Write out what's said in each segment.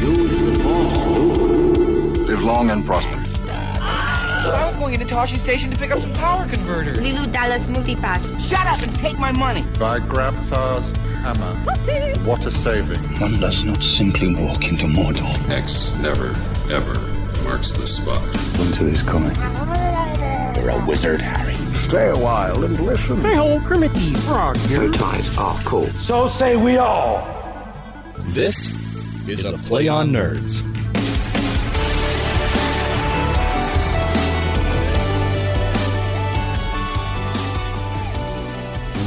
Use the force, Luke. Live long and prosper. I was going into Tosche Station to pick up some power converters. Leeloo Dallas Multipass. Shut up and take my money. By Grabthar's hammer. What a saving. One does not simply walk into Mordor. X never, ever marks the spot. Winter is coming. You're a wizard, Harry. Stay a while and listen. Hey, old Kermit the Frog here. Bow ties are cool. So say we all. This is a Play on Nerds.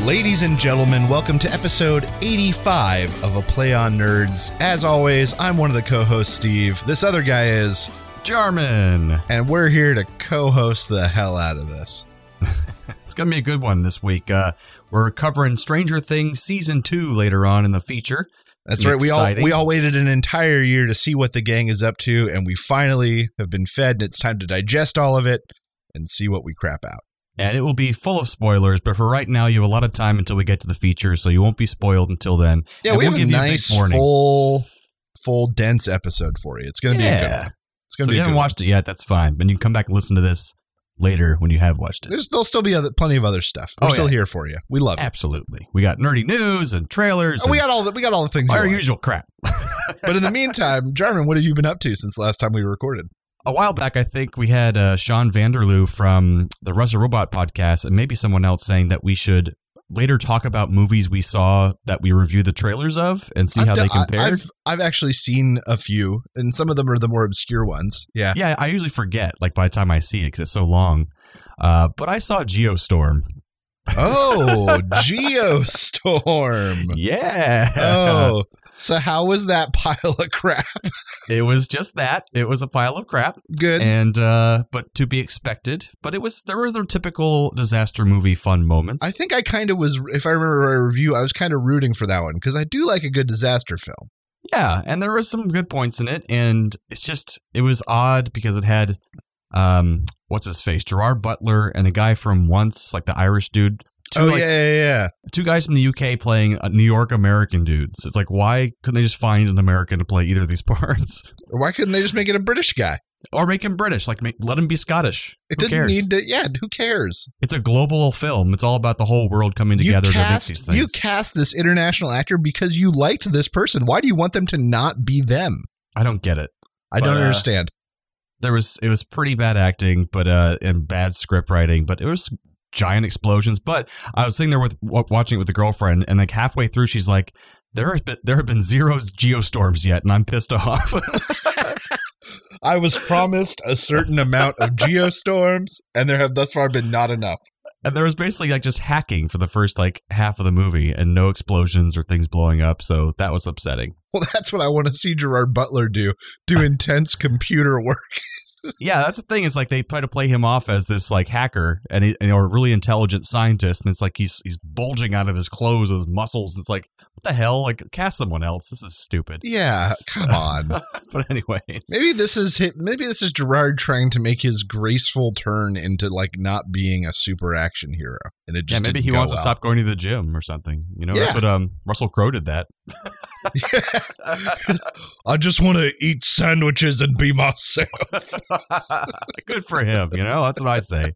Ladies and gentlemen, welcome to episode 85 of A Play on Nerds. As always, I'm one of the co hosts, Steve. This other guy is, Jarman. and we're here to co host the hell out of this. It's going to be a good one this week. Uh, we're covering Stranger Things season two later on in the feature. That's right. We all we all waited an entire year to see what the gang is up to, and we finally have been fed, and it's time to digest all of it and see what we crap out. And it will be full of spoilers, but for right now, you have a lot of time until we get to the feature, so you won't be spoiled until then. Yeah, And we a give you a big nice, warning. full, full, dense episode for you. It's going to be a good Yeah. one. It's going So to if be you haven't watched it yet, that's fine. But you can come back and listen to this later when you have watched it. There's, there'll still be other, plenty of other stuff. We're Oh, still yeah. here for you. We love it. Absolutely. We got nerdy news and trailers. Oh, we got all the we got all the things. our like. usual crap. But in the meantime, Jarman, what have you been up to since last time we recorded? a while back, I think we had uh, Sean Vanderloo from the Russell Robot podcast, and maybe someone else saying that we should later talk about movies we saw that we review the trailers of and see I've how they done- I- compared. I've I've actually seen a few, and some of them are the more obscure ones. Yeah. yeah, I usually forget like by the time I see it because it's so long. Uh, but I saw Geostorm. Oh, Geostorm. Yeah. Oh, so how was that pile of crap? it was just that. It was a pile of crap. Good. And uh, but to be expected. But it was there were the typical disaster movie fun moments. I think I kind of was, if I remember my review, I was kind of rooting for that one because I do like a good disaster film. Yeah, and there were some good points in it, and it's just it was odd because it had um what's his face Gerard Butler and the guy from Once, like the Irish dude. Two, oh like, yeah, yeah, yeah. two guys from the UK playing uh, New York American dudes. It's like why couldn't they just find an American to play either of these parts, why couldn't they just make it a British guy? or make him British? Like make, let him be Scottish. It Who didn't cares? need to. Yeah, who cares? It's a global film. It's all about the whole world coming together you to make cast these things. you cast this international actor because you liked this person. Why do you want them to not be them? I don't get it. I don't But, uh, understand. there was it was pretty bad acting but uh and bad script writing but it was giant explosions but i was sitting there with watching it with the girlfriend and like halfway through she's like there has been there have been zero geostorms yet and i'm pissed off I was promised a certain amount of geostorms, and there have thus far been not enough. and there was basically like just hacking for the first like half of the movie and no explosions or things blowing up so that was upsetting Well, that's what I want to see Gerard Butler do. Do intense computer work. yeah that's the thing is like they try to play him off as this like hacker and, he, and or a really intelligent scientist and it's like he's he's bulging out of his clothes with his muscles. It's like what the hell? Like cast someone else. This is stupid. Yeah, come on. but anyways. Maybe this is maybe this is Gerard trying to make his graceful turn into like not being a super action hero, and it yeah maybe he wants to stop going to the gym or something you know Yeah. that's what um russell crowe did that. I just want to eat sandwiches and be myself. good for him you know that's what i say.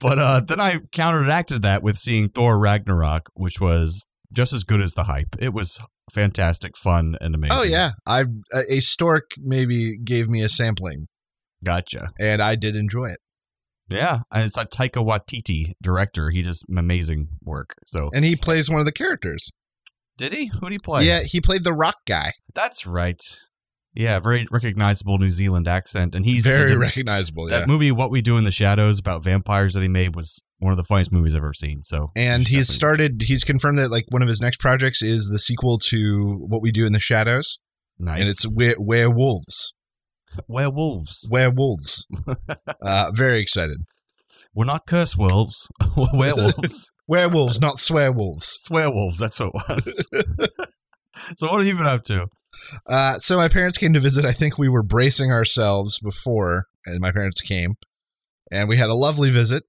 But uh then i counteracted that with seeing thor ragnarok which was just as good as the hype. It was fantastic fun and amazing. Oh yeah, I a stork maybe gave me a sampling, gotcha. And I did enjoy it. Yeah, and it's like Taika Waititi, director. He does amazing work. So, And he plays one of the characters. did he? Who did he play? Yeah, he played the rock guy. that's right. Yeah, very recognizable New Zealand accent, and he's Very the- recognizable. That Yeah. movie, What We Do in the Shadows, about vampires that he made, was one of the funniest movies I've ever seen. So, And he's started. He's confirmed that like one of his next projects is the sequel to What We Do in the Shadows, nice. and it's were- werewolves. Werewolves. Werewolves. uh, very excited. We're not curse wolves. We're werewolves. Werewolves, not swear wolves. Swear wolves. That's what it was. so, what have you been up to? Uh, so my parents came to visit. I think we were bracing ourselves before, and my parents came, and we had a lovely visit.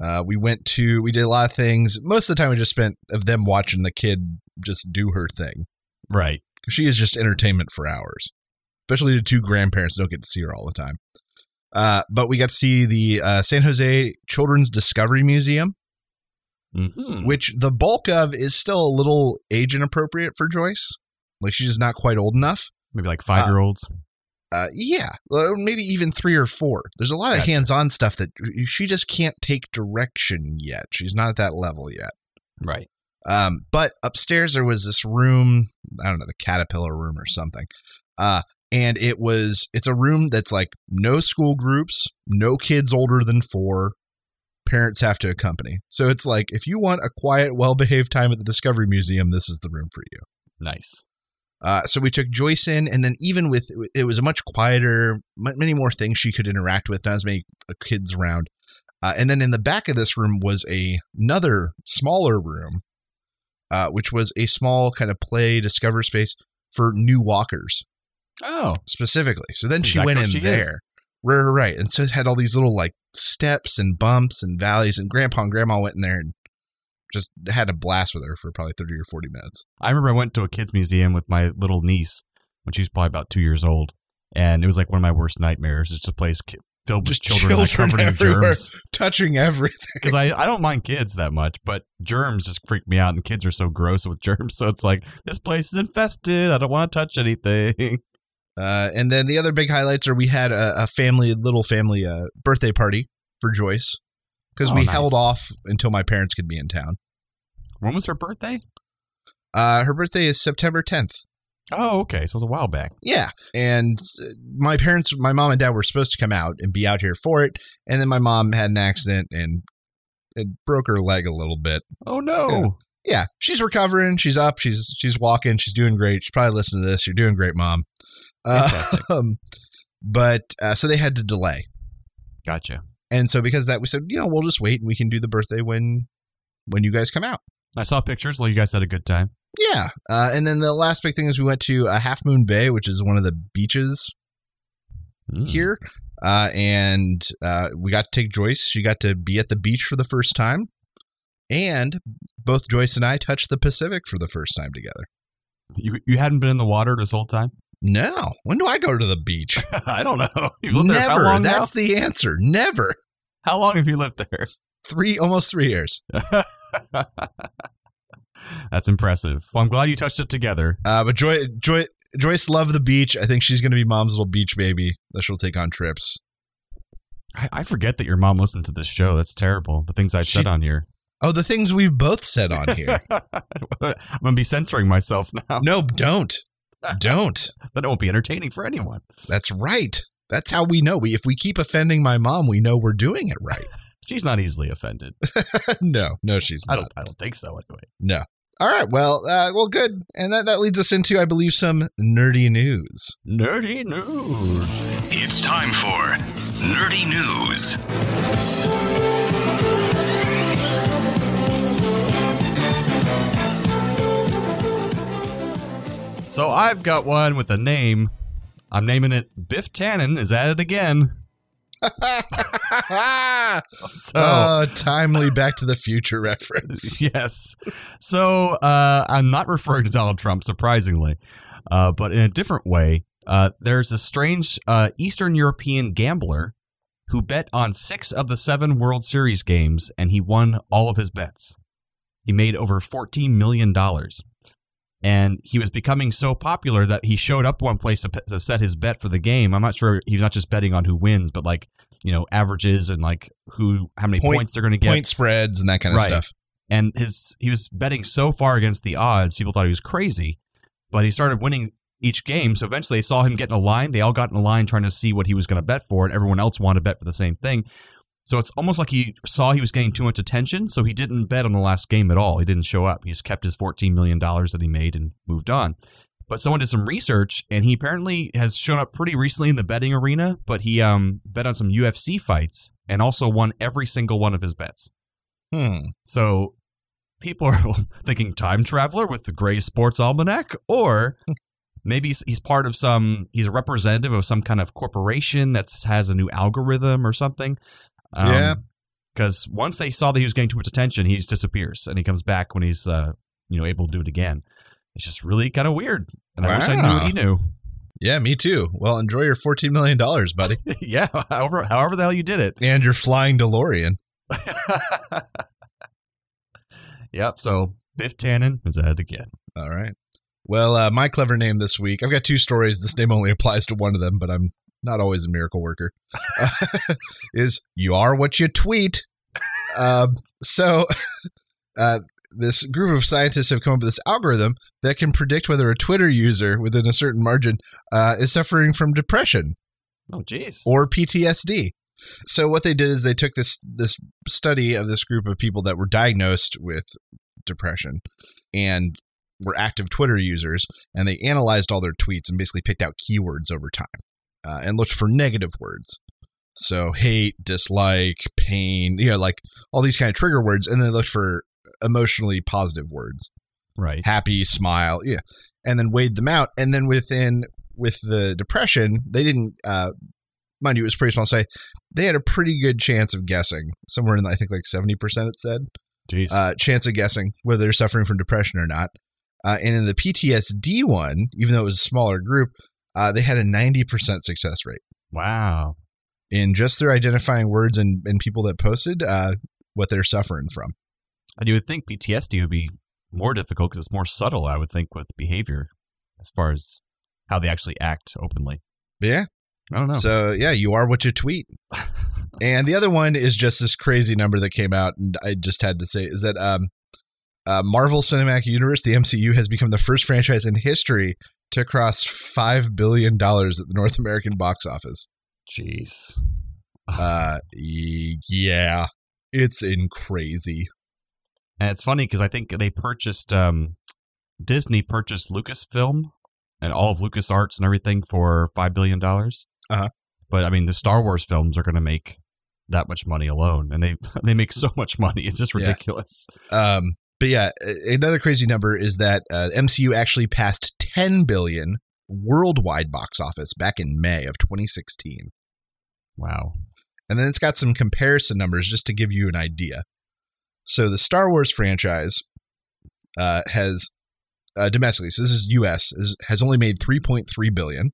Uh, we went to, we did a lot of things. Most of the time, we just spent of them watching the kid just do her thing. Right. She is just entertainment for hours. Especially the two grandparents don't get to see her all the time. Uh, but we got to see the uh, San Jose Children's Discovery Museum, Mhm. which the bulk of is still a little age inappropriate for Joyce. Like she's just not quite old enough. Maybe like five year olds. Uh, yeah, uh, maybe even three or four. There's a lot of Gotcha. hands-on stuff that she just can't take direction yet. She's not at that level yet. right. Um, but upstairs there was this room, I don't know, the caterpillar room or something. Uh, and it was it's a room that's like no school groups, no kids older than four. Parents have to accompany. So it's like if you want a quiet, well-behaved time at the Discovery Museum, this is the room for you. Nice. Uh, so we took Joyce in, and then even with it was a much quieter, many more things she could interact with, not as many uh, kids around. Uh, and then in the back of this room was a, another smaller room, uh, which was a small kind of play discover space for new walkers Oh, specifically. So then That's she went in she there, right, right, right, and so it had all these little like steps and bumps and valleys, and Grandpa and Grandma went in there and just had a blast with her for probably thirty or forty minutes. I remember I went to a kids museum with my little niece when she was probably about two years old, and it was like one of my worst nightmares. It's just a place filled with Just children, like, covered in germs. touching everything. Because I, I don't mind kids that much, but germs just freak me out, and kids are so gross with germs. So it's like this place is infested. I don't want to touch anything. Uh, and then the other big highlights are we had a, a family, little family uh, birthday party for Joyce because Oh, we nice. held off until my parents could be in town. When was her birthday? Uh, her birthday is September 10th. Oh, okay. So it was a while back. Yeah. And uh, my parents, my mom and dad were supposed to come out and be out here for it. And then my mom had an accident and it broke her leg a little bit. Oh no. Yeah. Yeah, she's recovering. She's up. She's she's walking. She's doing great. She's probably listening to this. You're doing great, mom. Fantastic. um, but uh, so they had to delay. Gotcha. And so because of that, we said, you know, we'll just wait and we can do the birthday when when you guys come out. I saw pictures. Well, you guys had a good time. Yeah. Uh, and then the last big thing is we went to uh, Half Moon Bay, which is one of the beaches Mm. here. Uh, and uh, we got to take Joyce. She got to be at the beach for the first time. And both Joyce and I touched the Pacific for the first time together. You you hadn't been in the water this whole time. No. When do I go to the beach? I don't know. You've lived there Never. That's now? the answer. Never. How long have you lived there? Three, almost three years. That's impressive. Well, I'm glad you touched it together. Uh, but Joy, Joy, Joyce loved the beach. I think she's going to be mom's little beach baby that she'll take on trips. I, I forget that your mom listened to this show. That's terrible. The things I She- said on here. Oh, the things we've both said on here. I'm gonna be censoring myself now. no, don't. Don't. Then it won't be entertaining for anyone. That's right. That's how we know. We if we keep offending my mom, we know we're doing it right. She's not easily offended. no, no, she's I not. don't. I don't think so. Anyway. No. All right. Well, uh, well, good. And that that leads us into, I believe, some nerdy news. Nerdy news. It's time for Nerdy News. So I've got one with a name. I'm naming it Biff Tannen is at it again. So oh, timely Back to the Future reference. yes. So uh, I'm not referring to Donald Trump, surprisingly, uh, but in a different way. Uh, there's a strange uh, Eastern European gambler who bet on six of the seven World Series games, and he won all of his bets. He made over $14 million. And he was becoming so popular that he showed up one place to, to set his bet for the game. I'm not sure he was not just betting on who wins, but like, you know, averages and like who, how many Point- points they're going to get Point spreads and that kind of Right. stuff. and his he was betting so far against the odds people thought he was crazy but he started winning each game so eventually they saw him get in a line they all got in a line trying to see what he was going to bet for and everyone else wanted to bet for the same thing so it's almost like he saw he was getting too much attention so he didn't bet on the last game at all he didn't show up he just kept his $14 million that he made and moved on but someone did some research and he apparently has shown up pretty recently in the betting arena but he um bet on some ufc fights and also won every single one of his bets Hmm. so people are thinking time traveler with the Grays Sports Almanac, or maybe he's- he's part of some, he's a representative of some kind of corporation that has a new algorithm or something. Yeah. Because once they saw that he was getting too much attention, he just disappears and he comes back when he's, uh, you know, able to do it again. It's just really kind of weird. And I wish I knew what he knew. Yeah, me too. Well, enjoy your $14 million, buddy. yeah, however, however the hell you did it. and your flying DeLorean. yep. So Biff Tannen is ahead again. All right. Well, uh, my clever name this week, I've got two stories. This name only applies to one of them, but I'm not always a miracle worker. is you are what you tweet. Um, so, uh, this group of scientists have come up with this algorithm that can predict whether a Twitter user within a certain margin uh, is suffering from depression Oh, jeez. or PTSD. So what they did is they took this this study of this group of people that were diagnosed with depression and were active Twitter users, and they analyzed all their tweets and basically picked out keywords over time uh, and looked for negative words. So hate, dislike, pain, you know, like all these kind of trigger words, and then looked for emotionally positive words right. happy, smile, yeah, and then weighed them out. And then within with the depression, they didn't. Uh, mind you, it was pretty small. Say they had a pretty good chance of guessing somewhere in I think like seventy percent. It said Jeez. uh, chance of guessing whether they're suffering from depression or not. Uh, and in the PTSD one, even though it was a smaller group, uh, they had a ninety percent success rate wow. in just their identifying words and, and people that posted uh, what they're suffering from. And you would think PTSD would be more difficult because it's more subtle, I would think, with behavior as far as how they actually act openly. Yeah, I don't know. So yeah, you are what you tweet. and the other one is just this crazy number that came out, and I just had to say is that um, uh, Marvel Cinematic Universe, the MCU, has become the first franchise in history to cross five billion dollars at the North American box office. Jeez. Uh, yeah, it's in crazy. And it's funny because I think they purchased um, Disney purchased Lucasfilm and all of LucasArts and everything for five billion dollars. Uh-huh. But I mean, the Star Wars films are going to make that much money alone, and they they make so much money. It's just Yeah. ridiculous. Um, but yeah, another crazy number is that uh, MCU actually passed 10 billion worldwide box office back in May of 2016. Wow. And then it's got some comparison numbers just to give you an idea. So the Star Wars franchise uh, has uh, domestically, so this is U.S. Is, has only made 3.3 billion.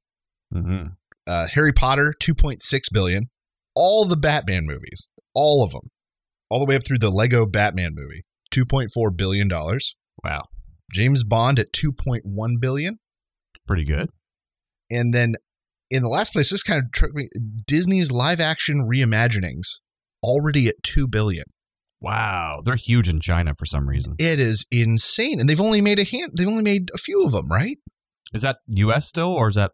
hmm Uh, Harry Potter 2.6 billion. All the Batman movies, all of them, all the way up through the Lego Batman movie, 2.4 billion dollars. Wow. James Bond at 2.1 billion. Pretty good. And then in the last place, this kind of tricked me. Disney's live action reimaginings already at 2 billion. Wow. They're huge in China for some reason. It is insane. And they've only made a hand they've only made a few of them, right? Is that U.S. still, or is that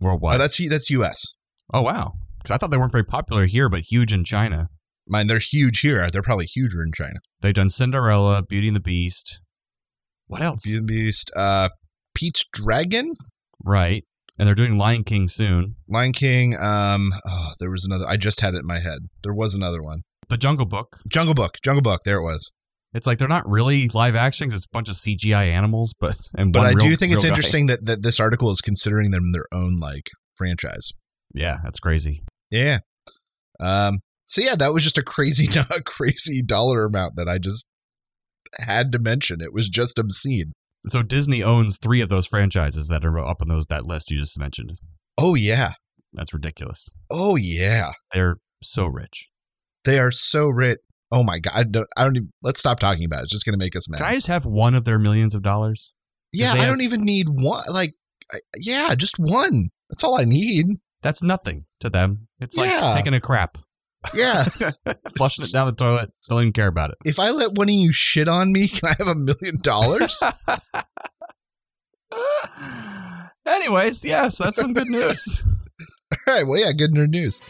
worldwide? Oh, that's that's US. oh, wow. Because I thought they weren't very popular here, but huge in China. Mine, they're huge here. They're probably huger in China. They've done Cinderella, Beauty and the Beast. What else? Beauty and the Beast, uh, Pete's Dragon, Right. And they're doing Lion King soon. Lion King. Um, oh, there was another. I just had it in my head. There was another one. The Jungle Book. Jungle Book. Jungle Book. There it was. It's like they're not really live actions. It's a bunch of CGI animals, but and But I do think it's guy. interesting that, that this article is considering them their own like franchise. Yeah, that's crazy. Yeah. Um. So yeah, that was just a crazy, a crazy dollar amount that I just had to mention. It was just obscene. So Disney owns three of those franchises that are up on those that list you just mentioned. Oh yeah. That's ridiculous. Oh yeah. They're so rich. They are so rich. Oh my god. I don't. I don't even. Let's stop talking about it. It's just gonna make us mad. Can I just have one of their millions of dollars? yeah. I have- don't even need one. Like. I, yeah. Just one. That's all I need. That's nothing to them. It's like Yeah. taking a crap, Yeah. flushing it down the toilet. Don't even care about it. if I let one of you shit on me, can I have a million dollars? Anyways, yes, that's some good news. All right. Well, yeah. Good nerd news.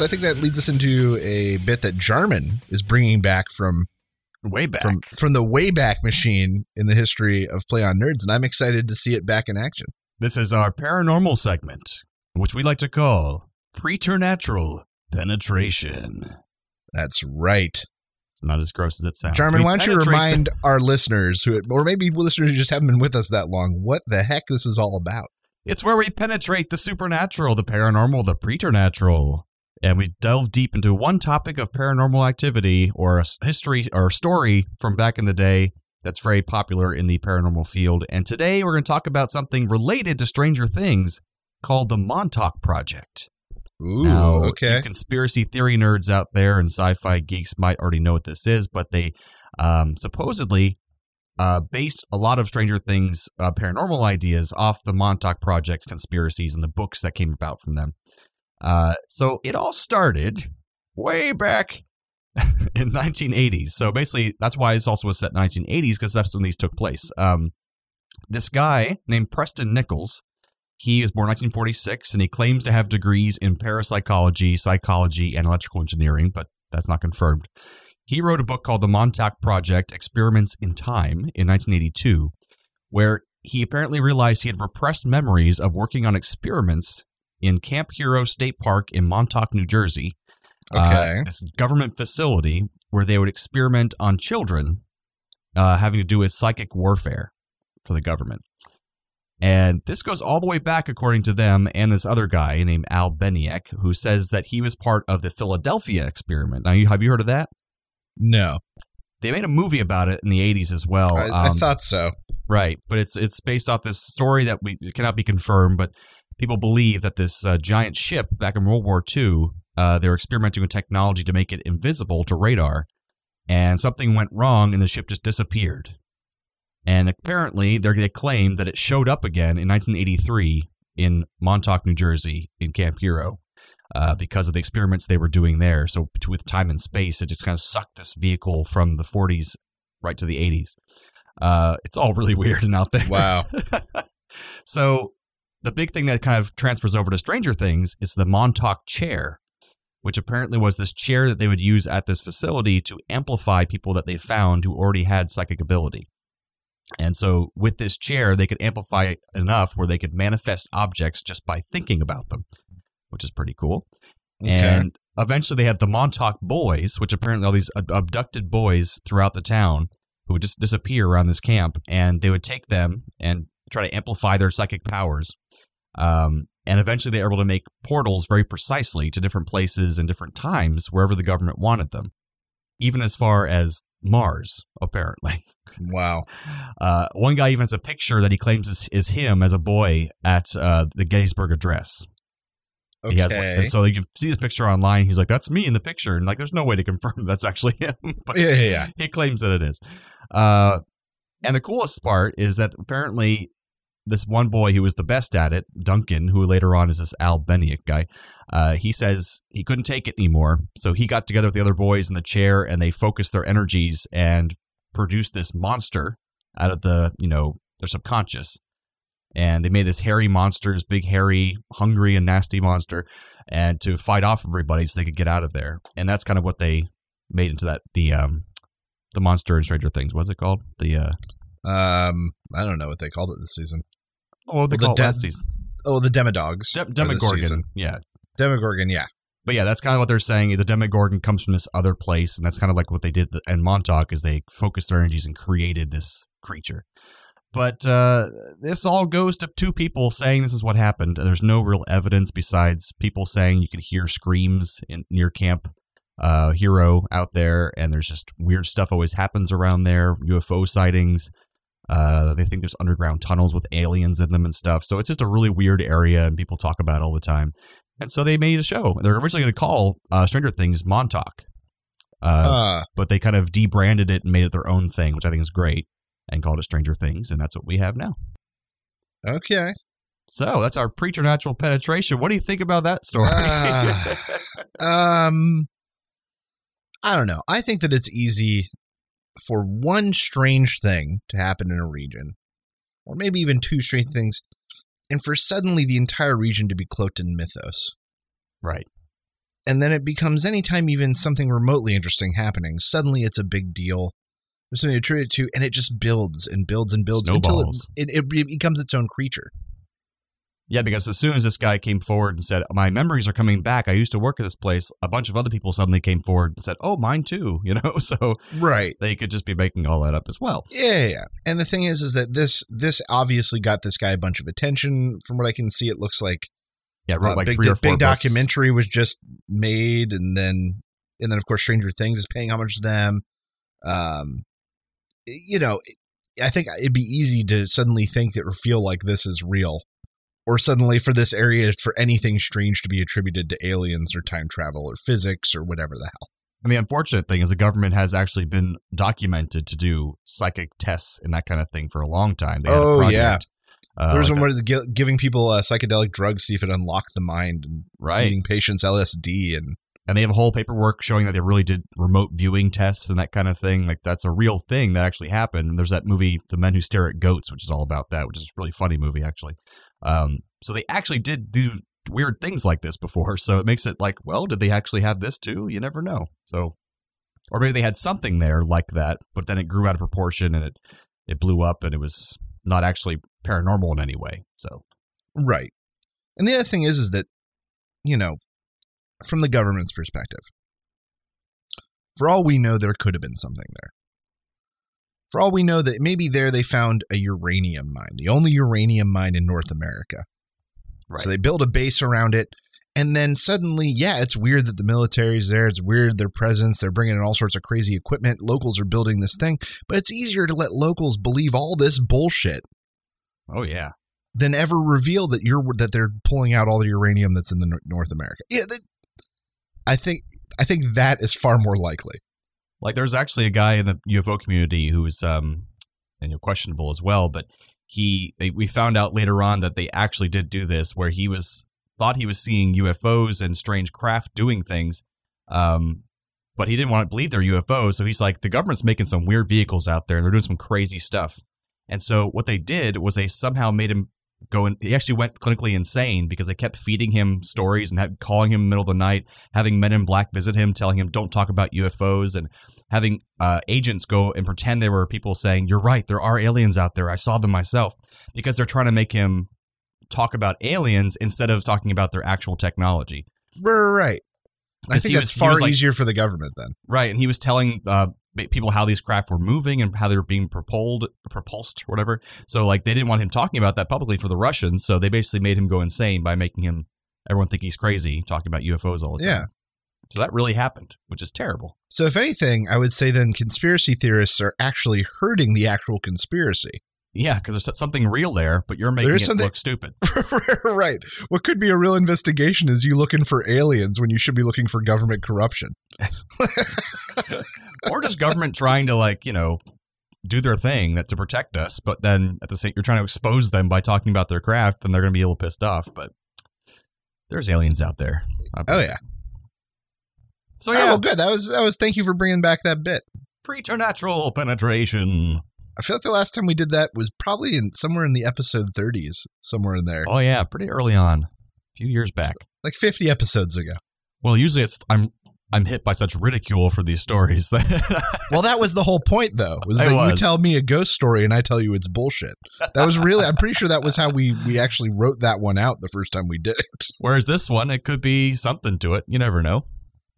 So I think that leads us into a bit that Jarman is bringing back from Way back. from from the Wayback Machine in the history of Play on Nerds, and I'm excited to see it back in action. This is our paranormal segment, which we like to call preternatural penetration. That's right. It's not as gross as it sounds. Jarman, We why don't you remind our listeners, who or maybe listeners who just haven't been with us that long, what the heck this is all about? It's where we penetrate the supernatural, the paranormal, the preternatural. And we delve deep into one topic of paranormal activity or a history or story from back in the day that's very popular in the paranormal field. And today we're going to talk about something related to Stranger Things called the Montauk Project. Ooh, Now, okay. conspiracy theory nerds out there and sci-fi geeks might already know what this is, but they um, supposedly uh, based a lot of Stranger Things uh, paranormal ideas off the Montauk Project conspiracies and the books that came about from them. Uh, so it all started way back in 1980s. So basically, that's why this also set in 1980s because that's when these took place. Um, this guy named Preston Nichols he was born 1946 and he claims to have degrees in parapsychology, psychology, and electrical engineering, but that's not confirmed. He wrote a book called The Montauk Project Experiments in Time in 1982, where he apparently realized he had repressed memories of working on experiments in Camp Hero State Park in Montauk, New Jersey. Uh, Okay. this government facility where they would experiment on children uh, having to do with psychic warfare for the government. And this goes all the way back, according to them, and this other guy named Al Beniek, who says that he was part of the Philadelphia experiment. Now, you, have you heard of that? No, They made a movie about it in the 80s as well. I, I Um, thought so. Right, but it's it's based off this story that we cannot be confirmed, but people believe that this uh, giant ship back in World War II, uh, they were experimenting with technology to make it invisible to radar, and something went wrong, and the ship just disappeared. And apparently, they're- they claim that it showed up again in 1983 in Montauk, New Jersey, in Camp Hero, uh, because of the experiments they were doing there. So, with time and space, it just kind of sucked this vehicle from the 40s right to the 80s. Uh, it's all really weird and out there. Wow. so the big thing that kind of transfers over to Stranger Things is the Montauk chair, which apparently was this chair that they would use at this facility to amplify people that they found who already had psychic ability. And so with this chair, they could amplify it enough where they could manifest objects just by thinking about them, which is pretty cool. Okay. And eventually they had the Montauk Boys, which apparently all these abducted boys throughout the town who would just disappear around this camp, and they would take them and try to amplify their psychic powers. Um, and eventually they were able to make portals very precisely to different places and different times wherever the government wanted them, even as far as Mars, apparently. wow. Uh, one guy even has a picture that he claims is, is him as a boy at uh, the Gettysburg Address. Okay. He has, like, and so you can see this picture online. He's like, "That's me in the picture," and like, there's no way to confirm that's actually him. but yeah, yeah, yeah. he claims that it is. Uh, and the coolest part is that apparently this one boy who was the best at it, Duncan, who later on is this Al Beniak guy, uh, he says he couldn't take it anymore. So he got together with the other boys in the chair and they focused their energies and produced this monster out of the, you know, their subconscious. And they made this hairy monster, this big, hairy, hungry, and nasty monster, and to fight off everybody so they could get out of there. And that's kind of what they made into that the um the monster in Stranger Things. What's it called? The uh Um, I don't know what they called it this season. Oh Well, the call it de- last season. Oh, the Demodogs. This Demogorgon. Yeah. Demogorgon. Yeah. But yeah, that's kind of what they're saying. The Demogorgon comes from this other place, and that's kind of like what they did in Montauk is they focused their energies and created this creature. But uh, this all goes to two people saying this is what happened. There's no real evidence besides people saying you could hear screams in near Camp uh, Hero out there, and there's just weird stuff always happens around there. UFO sightings. Uh, they think there's underground tunnels with aliens in them and stuff. So it's just a really weird area, and people talk about it all the time. And so they made a show. They're originally going to call uh, Stranger Things Montauk, uh, Uh, but they kind of debranded it and made it their own thing, which I think is great, and called it Stranger Things, and that's what we have now. okay. So that's our preternatural penetration. What do you think about that story? Ah. Um, I don't know. I think that it's easy for one strange thing to happen in a region, or maybe even two strange things, and for suddenly the entire region to be cloaked in mythos. right. And then it becomes anytime even something remotely interesting happening, suddenly it's a big deal. There's something to attribute it to, and it just builds and builds and builds Snowballs. until it, it, it becomes its own creature. Yeah, because as soon as this guy came forward and said, "My memories are coming back. I used to work at this place," a bunch of other people suddenly came forward and said, "Oh, mine too." You know, so Right. they could just be making all that up as well. Yeah, yeah, yeah. And the thing is, is that this this obviously got this guy a bunch of attention. From what I can see, it looks like Yeah, wrote uh, like big, three or four big books. documentary was just made, and then and then of course Stranger Things is paying homage to them. Um, you know, I think it'd be easy to suddenly think that or feel like this is real, or suddenly for this area for anything strange to be attributed to aliens or time travel or physics or whatever the hell. And the unfortunate thing is the government has actually been documented to do psychic tests and that kind of thing for a long time. They had a Oh, project, yeah. uh, there was like one where giving people uh, psychedelic drugs, to see if it unlocked the mind, and right. feeding patients LSD, and and they have a whole paperwork showing that they really did remote viewing tests and that kind of thing. Like that's a real thing that actually happened. And there's that movie, The Men Who Stare at Goats, which is all about that, which is a really funny movie actually. Um, so they actually did do weird things like this before. So it makes it like, well, did they actually have this too? You never know. So, or maybe they had something there like that, but then it grew out of proportion and it it blew up and it was not actually paranormal in any way. So Right. And the other thing is, is that, you know, from the government's perspective, for all we know, there could have been something there. For all we know, that maybe there they found a uranium mine, the only uranium mine in North America. Right. So they build a base around it. And then suddenly, yeah, it's weird that the military's there. It's weird their presence. They're bringing in all sorts of crazy equipment. Locals are building this thing. But it's easier to let locals believe all this bullshit oh yeah. than ever reveal that you're that they're pulling out all the uranium that's in the North America. Yeah, they, I think I think that is far more likely. Like there's actually a guy in the UFO community who's um and you know, questionable as well, but he they, we found out later on that they actually did do this where he was thought he was seeing UFOs and strange craft doing things. Um but he didn't want to believe they're UFOs, so he's like the government's making some weird vehicles out there and they're doing some crazy stuff. And so what they did was they somehow made him go in he actually went clinically insane because they kept feeding him stories and had, calling him in the middle of the night having men in black visit him telling him don't talk about ufos and having uh, agents go and pretend there were people saying you're right there are aliens out there i saw them myself because they're trying to make him talk about aliens instead of talking about their actual technology Right. I think that's was- far like- easier for the government then. Right, and he was telling uh, people how these craft were moving and how they were being propelled, propulsed, or whatever. So, like, they didn't want him talking about that publicly for the Russians. So they basically made him go insane by making him everyone think he's crazy, talking about UFOs all the time. Yeah. So that really happened, which is terrible. So if anything, I would say then conspiracy theorists are actually hurting the actual conspiracy. Yeah, because there's something real there, but you're making There is it something- look stupid. right. What could be a real investigation is you looking for aliens when you should be looking for government corruption. or just government trying to like you know do their thing that to protect us, but then at the same you're trying to expose them by talking about their craft, and they're going to be a little pissed off. But there's aliens out there. Oh yeah. So Oh, yeah, well, good. That was that was. Thank you for bringing back that bit. preternatural penetration. I feel like the last time we did that was probably in somewhere in the episode 30s, somewhere in there, Oh yeah, pretty early on, a few years back. like 50 episodes ago. Well, usually it's I'm I'm hit by such ridicule for these stories that Well, that was the whole point, though, was that you tell me a ghost story and I tell you it's bullshit. That was really. I'm pretty sure that was how we we actually wrote that one out the first time we did it. whereas this one it could be something to it. You never know.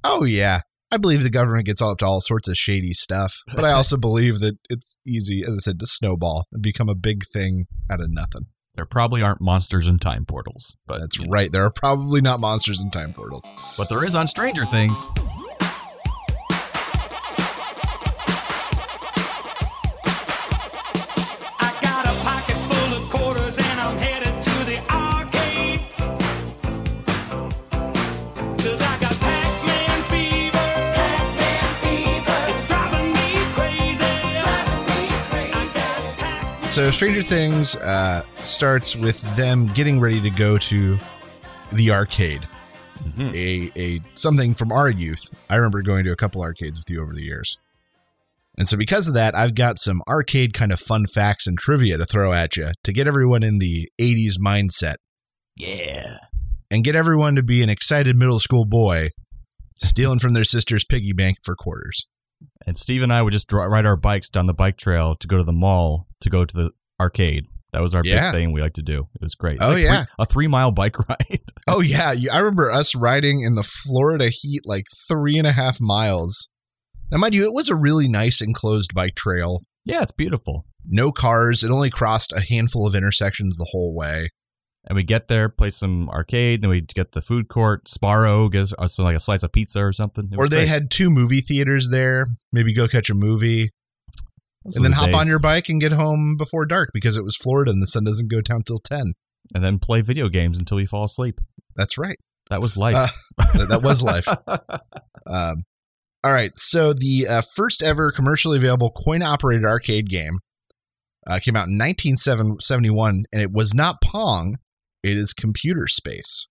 Oh yeah, I believe the government gets up to all sorts of shady stuff, but I also believe that it's easy, as I said, to snowball and become a big thing out of nothing. There probably aren't monsters in time portals, but That's you know. right. There are probably not monsters in time portals. But there is on Stranger Things. So Stranger Things uh, starts with them getting ready to go to the arcade. A a something from our youth. I remember going to a couple arcades with you over the years. And so because of that, I've got some arcade kind of fun facts and trivia to throw at you to get everyone in the 80s mindset Yeah. and get everyone to be an excited middle school boy stealing from their sister's piggy bank for quarters. And Steve and I would just ride our bikes down the bike trail to go to the mall to go to the arcade. That was our Yeah. big thing we like to do. It was great. It's Oh, like three- yeah. a three mile bike ride. Oh yeah, I remember us riding in the Florida heat like three and a half miles. Now, mind you, it was a really nice enclosed bike trail. yeah, it's beautiful. No cars. It only crossed a handful of intersections the whole way. And we get there, play some arcade, then we get the food court, Sbarro, gives us like a slice of pizza or something. Or they great. had two movie theaters there. Maybe go catch a movie Those and then the hop on your bike and get home before dark because it was Florida and the sun doesn't go down till 10. and then play video games until we fall asleep. That's right. That was life. Uh, that, that was life. Um, all right. So the uh, first ever commercially available coin operated arcade game uh, came out in 1971, and it was not Pong. It is Computer Space.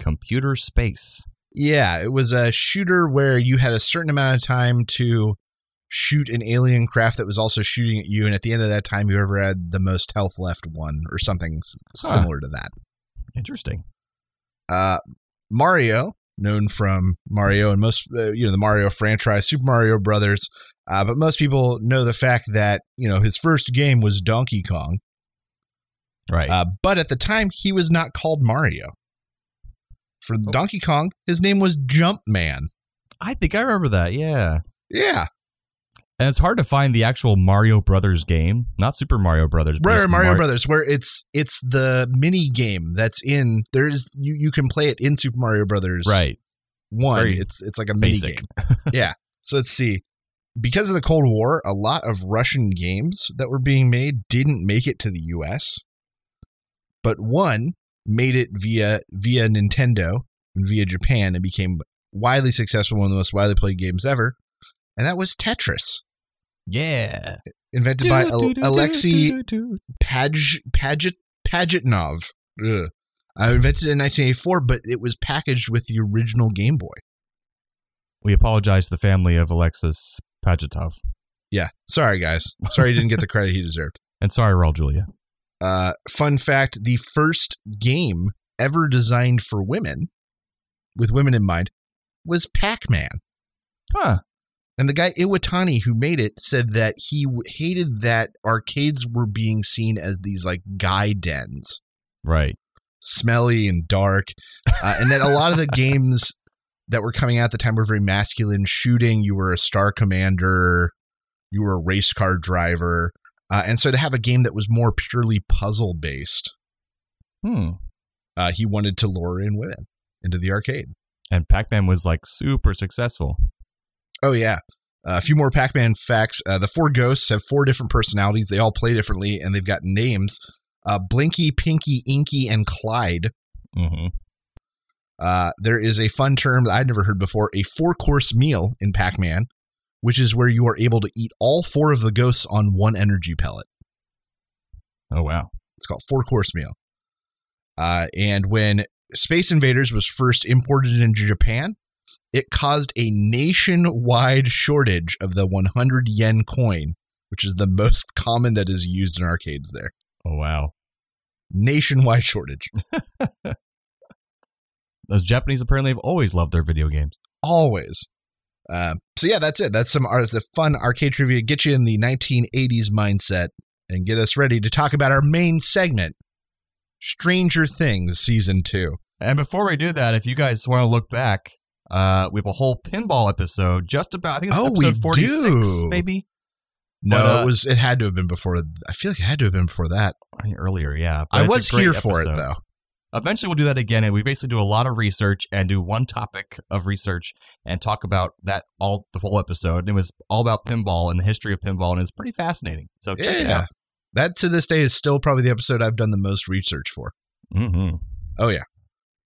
Computer space. Yeah, it was a shooter where you had a certain amount of time to shoot an alien craft that was also shooting at you, and at the end of that time, whoever had the most health left won, or something Huh. similar to that. Interesting. uh, Mario, known from Mario and most, uh, you know, the Mario franchise, Super Mario Brothers. Uh, but most people know the fact that, you know, his first game was Donkey Kong. Right. Uh, but at the time, he was not called Mario. For Oh. Donkey Kong, his name was Jumpman. I think I remember that. Yeah. Yeah. And it's hard to find the actual Mario Brothers game, not Super Mario Brothers. Right, Mario Mar- Brothers, where it's it's the mini game that's in there's you you can play it in Super Mario Brothers Right. one. very It's it's like a mini basic. game. yeah. So let's see. Because of the Cold War, a lot of Russian games that were being made didn't make it to the US. But one made it via via Nintendo and via Japan and became widely successful, one of the most widely played games ever. And that was Tetris, Yeah. invented by Al- Alexei Paj Paget Pajitnov. Ugh. Uh, invented in 1984, but it was packaged with the original Game Boy. We apologize to the family of Alexis Pagitov. Yeah. Sorry, guys. Sorry he didn't get the credit he deserved. And sorry, Raul Julia. Uh, fun fact the first game ever designed for women, with women in mind, was Pac Man. Huh. And the guy Iwatani who made it said that he hated that arcades were being seen as these like guy dens, Right. smelly and dark, uh, and that a lot of the games that were coming out at the time were very masculine. Shooting, you were a star commander, you were a race car driver, uh, and so to have a game that was more purely puzzle based, Hmm. uh, he wanted to lure in women into the arcade. And Pac Man was like super successful. Oh yeah. Uh, a few more Pac-Man facts. Uh, the four ghosts have four different personalities. They all play differently, and they've got names: uh, Blinky, Pinky, Inky, and Clyde. Mm-hmm. Uh, there is a fun term that I'd never heard before: a four-course meal in Pac-Man, which is where you are able to eat all four of the ghosts on one energy pellet. Oh, wow. It's called four-course meal. Uh, and when Space Invaders was first imported into Japan, it caused a nationwide shortage of the 100 yen coin, which is the most common that is used in arcades there. Oh, wow. Nationwide shortage. Those Japanese apparently have always loved their video games. Always. Um, so, yeah, that's it. That's some ar- the fun arcade trivia. Get you in the 1980s mindset and get us ready to talk about our main segment Stranger Things Season 2. And before we do that, if you guys want to look back, uh, we have a whole pinball episode just about, I think it's Oh, episode 46, maybe? No, But, uh, it was. It had to have been before. I feel like it had to have been before that. Earlier, yeah. But I was here for it though. Eventually, we'll do that again, and we basically do a lot of research and do one topic of research and talk about that all the whole episode. And it was all about pinball and the history of pinball, and it's pretty fascinating. So check it Yeah, that to this day is still probably the episode I've done the most research for. Mm-hmm. Oh yeah,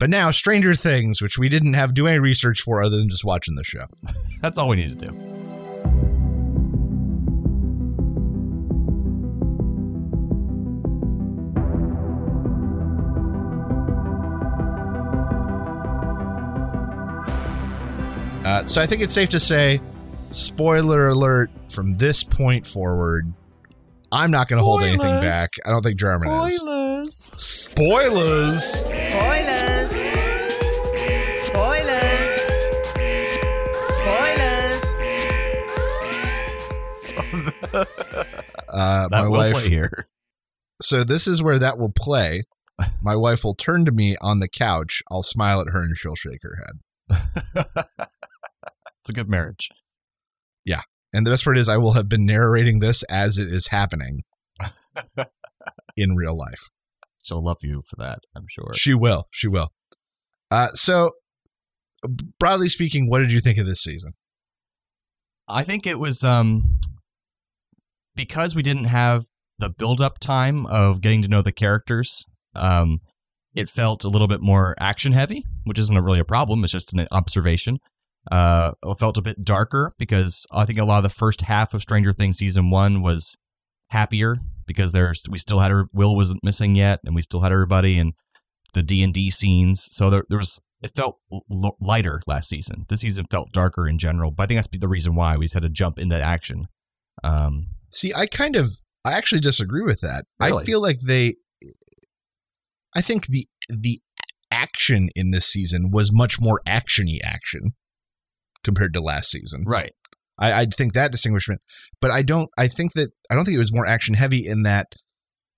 but now Stranger Things, which we didn't have do any research for other than just watching the show. That's all we need to do. Uh, so I think it's safe to say, spoiler alert, from this point forward, I'm not going to hold anything back. I don't think Jarman is. Spoilers. Spoilers. Spoilers. Spoilers. Uh, my wife, here. So this is where that will play. My wife will turn to me on the couch. I'll smile at her and she'll shake her head. it's a good marriage. Yeah. And the best part is, I will have been narrating this as it is happening in real life. She'll love you for that, I'm sure. She will. She will. Uh, so, broadly speaking, what did you think of this season? I think it was um because we didn't have the build up time of getting to know the characters. Um, it felt a little bit more action heavy, which isn't really a problem. It's just an observation. Uh, it felt a bit darker because I think a lot of the first half of Stranger Things season one was happier because there's we still had her Will wasn't missing yet, and we still had everybody and the D and D scenes. So there, there was it felt l- lighter last season. This season felt darker in general, but I think that's the reason why we just had to jump into action. Um, See, I kind of, I actually disagree with that. I feel like they, I think the the action in this season was much more actiony action compared to last season. right. I, I think that distinguishment, but I don't. I think that I don't think it was more action heavy in that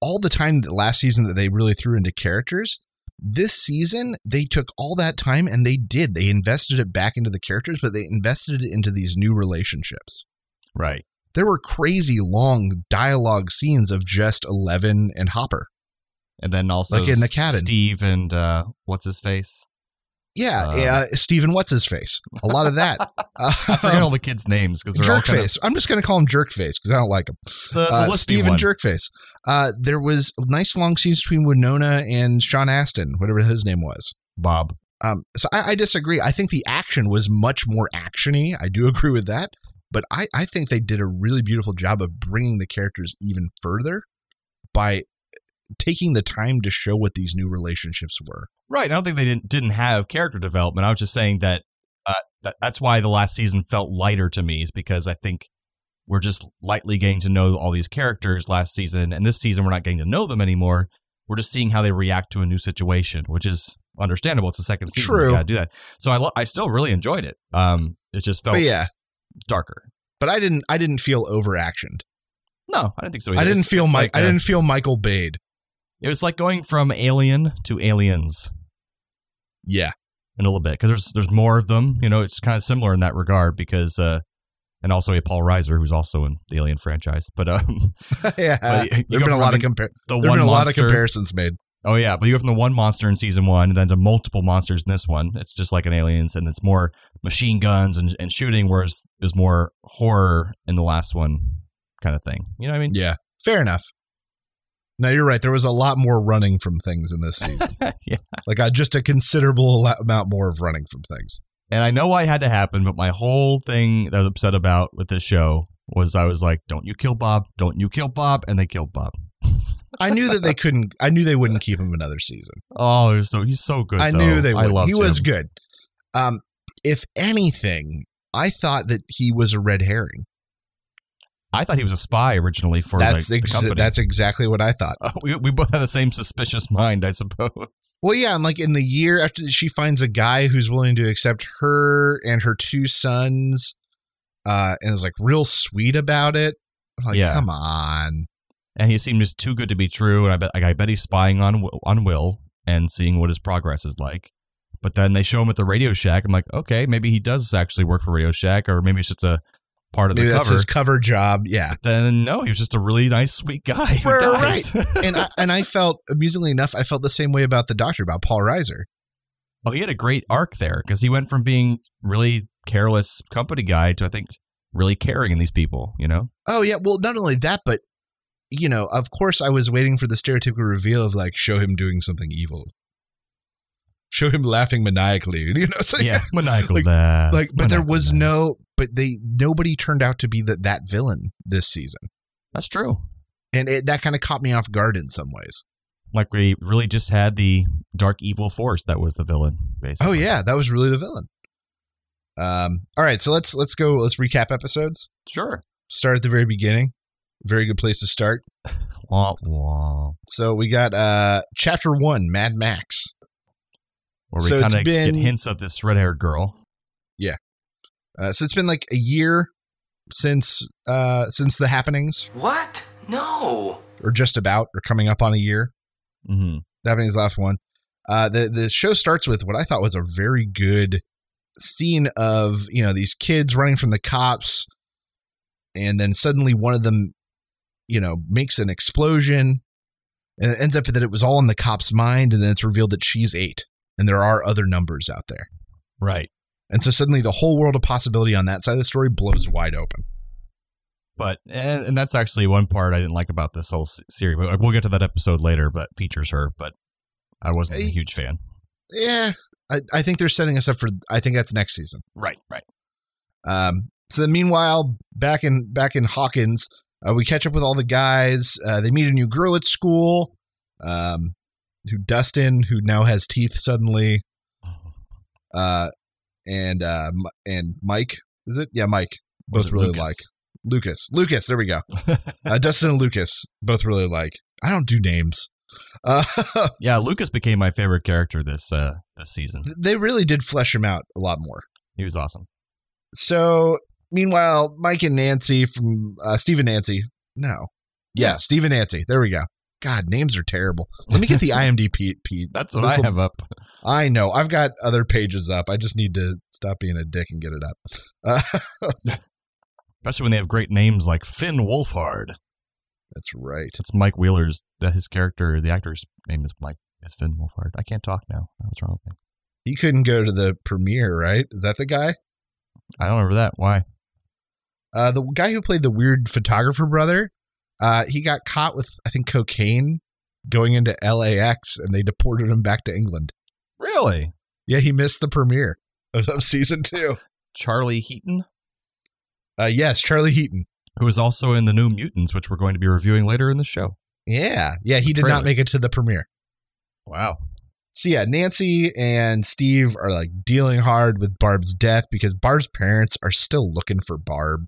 all the time that last season that they really threw into characters. This season, they took all that time and they did. They invested it back into the characters, but they invested it into these new relationships. Right. There were crazy long dialogue scenes of just Eleven and Hopper. And then also Like in the cabin. Steve and uh, what's his face? Yeah, Uh, uh, Stephen, what's his face? A lot of that. I forget all the kids' names because they're all kind of Jerkface. I'm just going to call him Jerkface because I don't like him. the, the uh, one. Jerkface. Uh, there was nice long scenes between Winona and Sean Astin, whatever his name was. Bob. Um, so I, I disagree. I think the action was much more actiony. I do agree with that, but I, I think they did a really beautiful job of bringing the characters even further by taking the time to show what these new relationships were. Right. I don't think they didn't didn't have character development. I was just saying that, uh, that that's why the last season felt lighter to me is because I think we're just lightly getting to know all these characters last season, and this season we're not getting to know them anymore. We're just seeing how they react to a new situation, which is understandable. It's the second season. True. You gotta do that. So I lo- I still really enjoyed it. Um, it just felt But yeah, darker. but I didn't I didn't feel overactioned. No, I didn't think so. I didn't It's- feel it's Mike. like I didn't feel Michael Bay'd. It was like going from Alien to Aliens Yeah, in a little bit because there's there's more of them. You know, it's kind of similar in that regard because uh, and also a Paul Reiser who's also in the Alien franchise. But um, yeah. But you- you There've been a lot of compar- the There've been a lot of comparisons made. Oh yeah, but you go from the one monster in season one and then to multiple monsters in this one. It's just like an Aliens, and it's more machine guns and, and shooting, whereas there's more horror in the last one, kind of thing. You know what I mean? Yeah, fair enough. Now you're right. There was a lot more running from things in this season. yeah. like uh, just a considerable amount more of running from things. And I know why it had to happen, but my whole thing that I was upset about with this show was I was like, "Don't you kill Bob? Don't you kill Bob?" And they killed Bob. I knew that they couldn't. I knew they wouldn't keep him another season. Oh, he's so he's so good. I though. knew they I would. loved He was him. good. Um, if anything, I thought that he was a red herring. I thought he was a spy originally for That's like, the ex- company. that's exactly what I thought. Uh, we we both had the same suspicious mind, I suppose. Well, yeah, and like in the year after she finds a guy who's willing to accept her and her two sons, uh, and is like real sweet about it. I'm like, Yeah. come on. And he seemed just too good to be true. And I bet like, I bet he's spying on on Will and seeing what his progress is like. But then they show him at the Radio Shack. I'm like, okay, maybe he does actually work for Radio Shack, or maybe it's just a part of Maybe the that's cover. his cover job. Yeah. then no, he was just a really nice, sweet guy. Right, and I, and I felt amusingly enough, I felt the same way about the doctor about Paul Reiser. Oh, he had a great arc there because he went from being really careless company guy to I think really caring in these people. You know, Oh yeah, well not only that, but you know, of course I was waiting for the stereotypical reveal of like show him doing something evil. Show him laughing maniacally. You know, it's like, yeah, maniacal. like- laugh, like but there was laugh. no but they nobody turned out to be that that villain this season. That's true. And it, that kind of caught me off guard in some ways. Like we really just had the dark evil force that was the villain. Basically. Oh yeah, that was really the villain. Um all right, so let's let's go let's recap episodes. sure. Start at the very beginning. Very good place to start. Wah, wah. So we got uh chapter 1, Mad Max. Where we So it's kind of been- get hints of this red-haired girl. Yeah. Uh, so it's been like a year since uh since the happenings, What? No. or just about, or coming up on a year. Mm-hmm. That being his last one. Uh, the the show starts with what I thought was a very good scene of you know these kids running from the cops, and then suddenly one of them, you know, makes an explosion, and it ends up that it was all in the cop's mind, and then it's revealed that she's eight, and there are other numbers out there, Right. and so suddenly the whole world of possibility on that side of the story blows wide open. But and, and that's actually one part I didn't like about this whole series. We'll get to that episode later. But features her. But I wasn't a huge fan. Yeah, I, I think they're setting us up for. I think that's next season. Right. Right. Um, so then meanwhile, back in back in Hawkins, uh, we catch up with all the guys. Uh, they meet a new girl at school, um, who Dustin, who now has teeth suddenly, uh, and uh, M- and Mike. Is it? Yeah, Mike. Both really Lucas? like Lucas. Lucas. There we go. uh, Dustin and Lucas both really like. I don't do names. Uh, Yeah, Lucas became my favorite character this uh this season. they really did flesh him out a lot more. He was awesome. So meanwhile, Mike and Nancy from uh, Steve and Nancy. No. Yeah, Yeah. Steve and Nancy. There we go. God, names are terrible. Let me get the IMDb. P- That's what This'll- I have up. I know. I've got other pages up. I just need to stop being a dick and get it up. Uh, Especially when they have great names like Finn Wolfhard. that's right. It's Mike Wheeler's that his character, the actor's name is Mike is Finn Wolfhard. I can't talk now. What's wrong with me? He couldn't go to the premiere, right? Is that the guy? I don't remember that. Why? Uh, the guy who played the weird photographer brother. Uh, he got caught with I think cocaine going into LAX, and they deported him back to England. Really? Yeah, he missed the premiere of, of season two. Charlie Heaton, Uh, yes, Charlie Heaton. who is also in the New Mutants, which we're going to be reviewing later in the show. Yeah, yeah, he The did trailer. not make it to the premiere. Wow. So yeah, Nancy and Steve are like dealing hard with Barb's death because Barb's parents are still looking for Barb.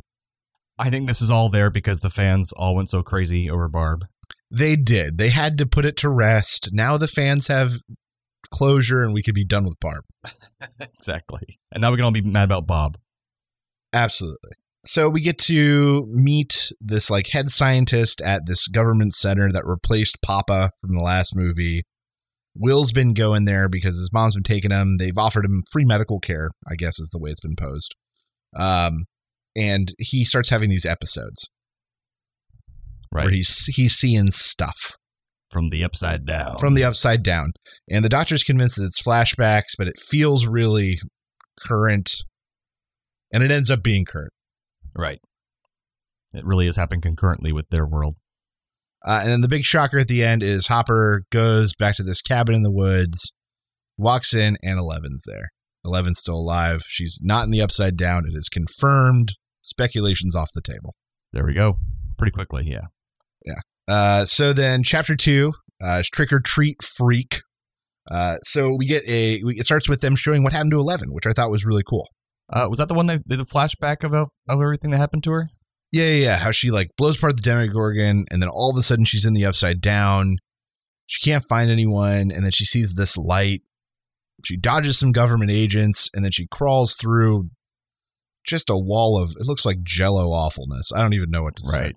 I think this is all there because the fans all went so crazy over Barb. They did. They had to put it to rest. Now the fans have closure and we could be done with Barb. exactly. And now we can all be mad about Bob. Absolutely. So we get to meet this like head scientist at this government center that replaced Papa from the last movie. Will's been going there because his mom's been taking him. They've offered him free medical care, I guess is the way it's been posed. Um, and he starts having these episodes Right. where he's he's seeing stuff From the upside down. from the upside down. And the doctor's convinced that it's flashbacks, but it feels really current. And it ends up being current. Right. It really is happening concurrently with their world. Uh, and then the big shocker at the end is Hopper goes back to this cabin in the woods, walks in, and Eleven's there. Eleven's still alive. She's not in the upside down. It is confirmed. Speculation's off the table. There we go. Pretty quickly, yeah. Uh, so then, chapter two uh, is Trick or Treat Freak. Uh, so we get a. We, it starts with them showing what happened to Eleven, which I thought was really cool. Uh, was that the one that did the flashback of of everything that happened to her? Yeah, yeah, yeah. How she like blows apart the Demogorgon, and then all of a sudden she's in the upside down. She can't find anyone, and then she sees this light. She dodges some government agents, and then she crawls through just a wall of it looks like Jello awfulness. I don't even know what to say. Right.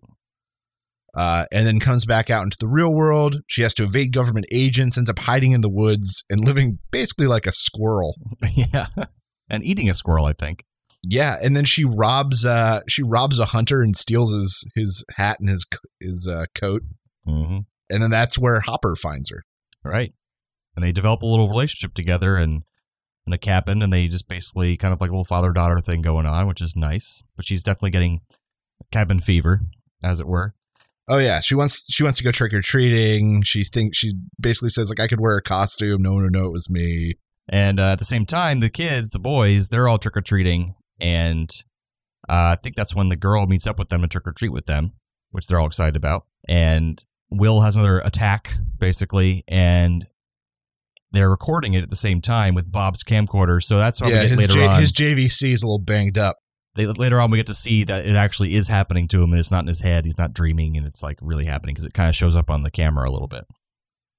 Uh, and then comes back out into the real world. She has to evade government agents, ends up hiding in the woods and living basically like a squirrel. yeah. And eating a squirrel, I think. Yeah, and then she robs uh she robs a hunter and steals his his hat and his his uh, coat, Mm-hmm. and then that's where Hopper finds her. Right. And they develop a little relationship together and in a cabin, and they just basically kind of like a little father daughter thing going on, which is nice. But she's definitely getting cabin fever, as it were. Oh yeah, she wants she wants to go trick or treating. She thinks she basically says like I could wear a costume, no one would know it was me. And uh, at the same time, the kids, the boys, they're all trick or treating, and uh, I think that's when the girl meets up with them to trick or treat with them, which they're all excited about. And Will has another attack, basically, and they're recording it at the same time with Bob's camcorder. So that's why yeah, we get his later J- on. his JVC is a little banged up. they, later on, we get to see that it actually is happening to him, and it's not in his head. He's not dreaming, and it's like really happening because it kind of shows up on the camera a little bit.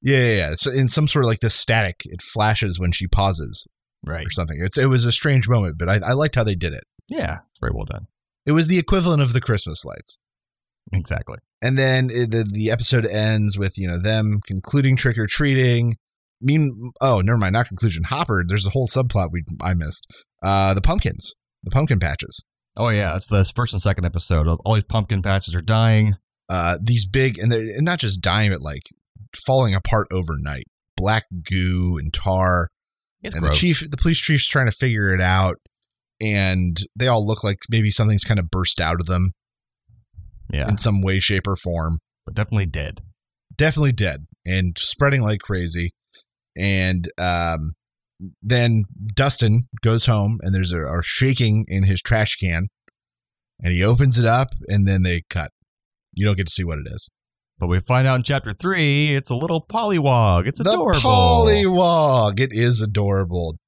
Yeah, yeah, yeah. So in some sort of like this static, it flashes when she pauses Right. or something. It's it was a strange moment, but I, I liked how they did it. Yeah, it's very well done. It was the equivalent of the Christmas lights. Exactly. And then it, the the episode ends with you know them concluding trick or treating. Mean oh never mind not conclusion. Hopper. There's a whole subplot we I missed. Uh, the pumpkins, the pumpkin patches. Oh yeah, it's the first and second episode. All these pumpkin patches are dying. Uh, these big and they're and not just dying, but like falling apart overnight. Black goo and tar. It's and gross. the chief, the police chief's trying to figure it out, and they all look like maybe something's kind of burst out of them yeah, in some way, shape, or form. but definitely dead. definitely dead and spreading like crazy. And um, then Dustin goes home and there's a, a shaking in his trash can, and he opens it up, and then they cut. You don't get to see what it is. But we find out in chapter three, it's a little pollywog. It's adorable. the. Pollywog. It is adorable.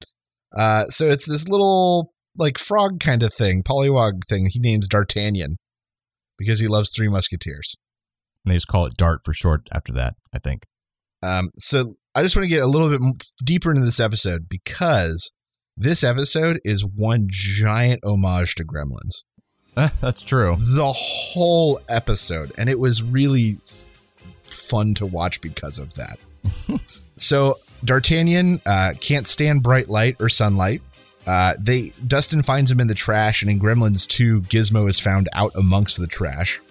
Uh, so it's this little like frog kind of thing, Pollywog thing. He names D'Artagnan because he loves Three Musketeers. and they just call it Dart for short. After that, I think. Um, so I just want to get a little bit deeper into this episode because this episode is one giant homage to Gremlins. Eh, that's true. The whole episode, and it was really fun to watch because of that. so D'Artagnan uh, can't stand bright light or sunlight. Uh, they Dustin finds him in the trash, and in Gremlins 2, Gizmo is found out amongst the trash.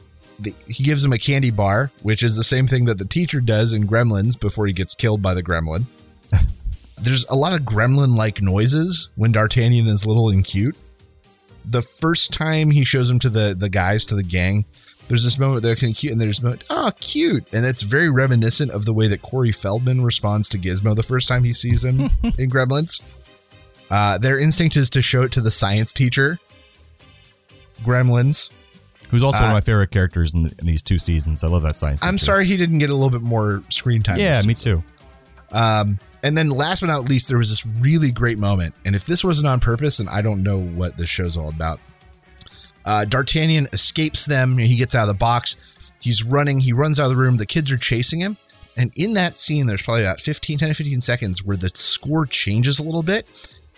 The, he gives him a candy bar, which is the same thing that the teacher does in Gremlins before he gets killed by the gremlin. There's a lot of gremlin like noises when D'Artagnan is little and cute. The first time he shows him to the, the guys, to the gang, there's this moment they're kind of cute, and there's moment, oh, cute. And it's very reminiscent of the way that Corey Feldman responds to Gizmo the first time he sees him in Gremlins. Uh, their instinct is to show it to the science teacher. Gremlins. Who's also one Uh, of my favorite characters in, in these two seasons. I love that science. I'm teacher. sorry he didn't get a little bit more screen time. Yeah, me too. Um, and then last but not least, there was this really great moment. And if this wasn't on purpose, and I don't know what this show's all about. Uh, D'Artagnan escapes them. He gets out of the box. He's running. He runs out of the room. The kids are chasing him. And in that scene, there's probably about 15, 10 to 15 seconds where the score changes a little bit.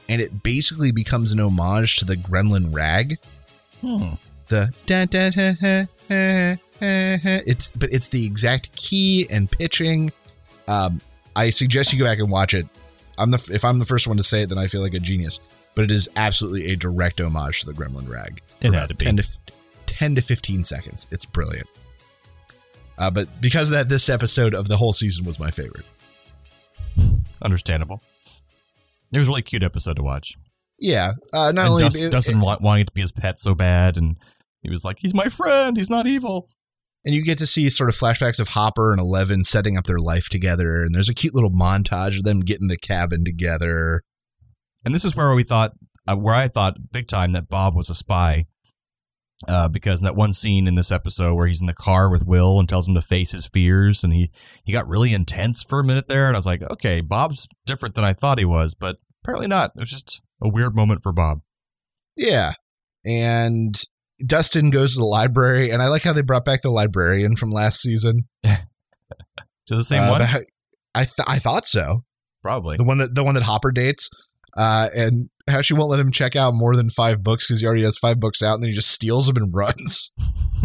And it basically becomes an homage to the Gremlin rag. The da, da, da, it's but it's the exact key and pitching. Um, I suggest you go back and watch it. I'm the if I'm the first one to say it, then I feel like a genius. But it is absolutely a direct homage to the Gremlin rag. It had to be. 10 to, 10 to 15 seconds. It's brilliant. Uh, but because of that, this episode of the whole season was my favorite. Understandable. It was a really cute episode to watch. Yeah. Uh, not and only Dust- it- Dustin wa- wanting to be his pet so bad, and he was like, "He's my friend. He's not evil." and you get to see sort of flashbacks of Hopper and Eleven setting up their life together, and there's a cute little montage of them getting the cabin together. And this is where we thought, uh, where I thought big time that Bob was a spy, uh, because in that one scene in this episode where he's in the car with Will and tells him to face his fears, and he he got really intense for a minute there, and I was like, okay, Bob's different than I thought he was, but apparently not. It was just a weird moment for Bob. Yeah. And Dustin goes to the library, and I like how they brought back the librarian from last season. To the same Uh, one, I th- I thought so. probably. The one that the one that Hopper dates, uh, and how she won't let him check out more than five books because he already has five books out, and then he just steals them and runs.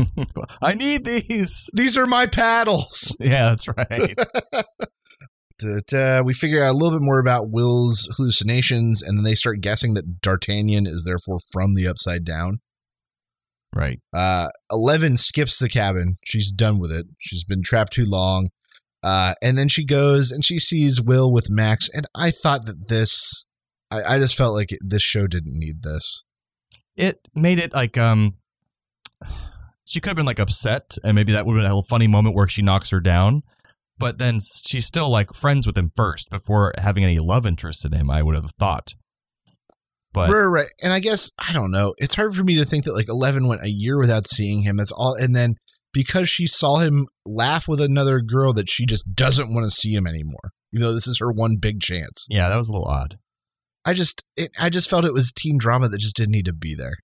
I need these. These are my paddles. Yeah, that's right. Uh, we figure out a little bit more about Will's hallucinations, and then they start guessing that D'Artagnan is therefore from the Upside Down. Right. Uh, Eleven skips the cabin. She's done with it. She's been trapped too long. Uh, and then she goes and she sees Will with Max. And I thought that this, I, I just felt like it, this show didn't need this. it made it like um she could have been like upset and maybe that would have been a funny moment where she knocks her down but then she's still like friends with him first before having any love interest in him i would have thought but right, right. And I guess, I don't know. It's hard for me to think that like 11 went a year without seeing him. That's all. And then because she saw him laugh with another girl, that she just doesn't want to see him anymore. Even though this is her one big chance. yeah that was a little odd I just, it, I just felt it was teen drama that just didn't need to be there.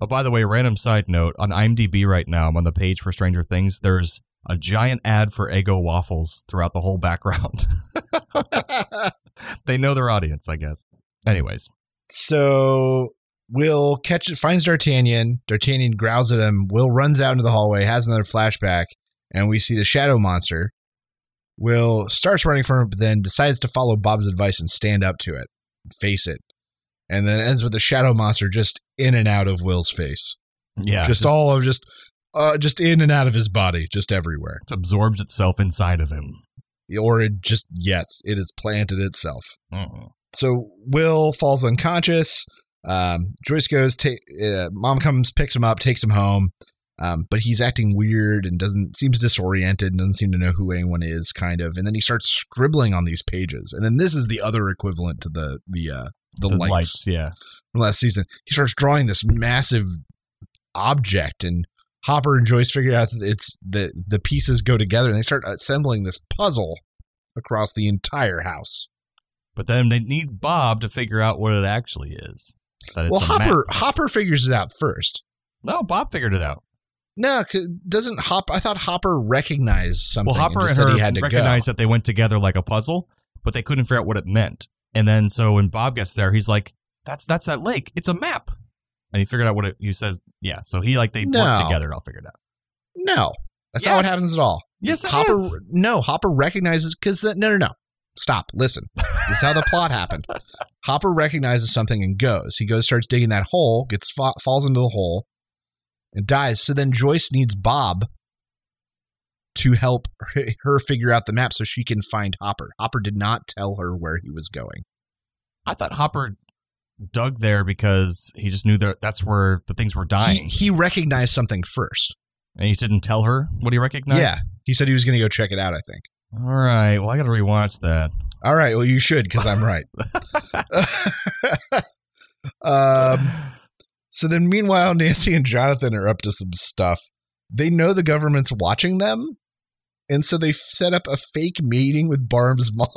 oh by the way random side note on imdb right now i'm on the page for stranger things there's a giant ad for Eggo waffles throughout the whole background they know their audience i guess anyways so Will catch finds D'Artagnan. D'Artagnan growls at him. Will runs out into the hallway, has another flashback, and we see the shadow monster. Will starts running from it, but then decides to follow Bob's advice and stand up to it, face it, and then ends with the shadow monster just in and out of Will's face, Yeah, just, all of just, uh, just in and out of his body, just everywhere. it absorbs itself inside of him. Or it just yes, it has planted itself. Mhm. So Will falls unconscious. Um, Joyce goes. Ta- uh, Mom comes, picks him up, takes him home. Um, but he's acting weird and doesn't seems disoriented and doesn't seem to know who anyone is, kind of. And then he starts scribbling on these pages. And then this is the other equivalent to the the uh, the, lights, yeah. from last season. He starts drawing this massive object, and Hopper and Joyce figure out that it's the the pieces go together, and they start assembling this puzzle across the entire house. But then they need Bob to figure out what it actually is. That it's well, Hopper map. Hopper figures it out first. No, Bob figured it out. No, doesn't Hop? I thought Hopper recognized something. Well, Hopper and, and, he had to recognized go. that they went together like a puzzle, but they couldn't figure out what it meant. And then so when Bob gets there, he's like, "That's that's that lake. It's a map." And he figured out what it. He says, "Yeah." So he like they No. worked together and all figured it out. No, that's not what happens at all. Yes, it Hopper. is. No, Hopper recognizes because no, no, no. Stop. Listen. this is how the plot happened. Hopper recognizes something and goes. He goes, starts digging that hole, gets fa- falls into the hole, and dies. So then Joyce needs Bob to help her- figure out the map so she can find Hopper. Hopper did not tell her where he was going. I thought Hopper dug there because he just knew that that's where the things were He, dying, he recognized something first. and he didn't tell her what he recognized. Yeah. He said he was going to go check it out, I think. All right. Well, I got to rewatch that. All right. Well, you should because I'm right. um, so then, meanwhile, Nancy and Jonathan are up to some stuff. They know the government's watching them. And so they set up a fake meeting with Barb's mom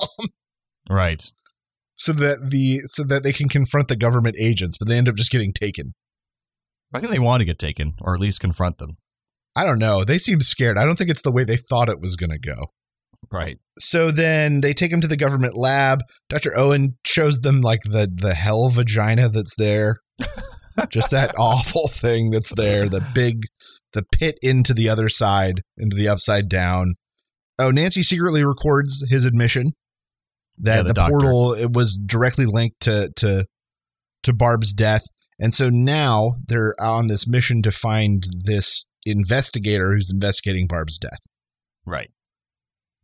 Right. so that the so that they can confront the government agents, but they end up just getting taken. I think they want to get taken, or at least confront them. I don't know. They seem scared. I don't think it's the way they thought it was going to go. Right. So then they take him to the government lab. Dr. Owen shows them like the the hell vagina that's there. Just that awful thing that's there, the big the pit into the other side, into the upside down. Oh, Nancy secretly records his admission that Yeah, the the, portal it was directly linked to to to Barb's death. And so now they're on this mission to find this investigator who's investigating Barb's death. Right.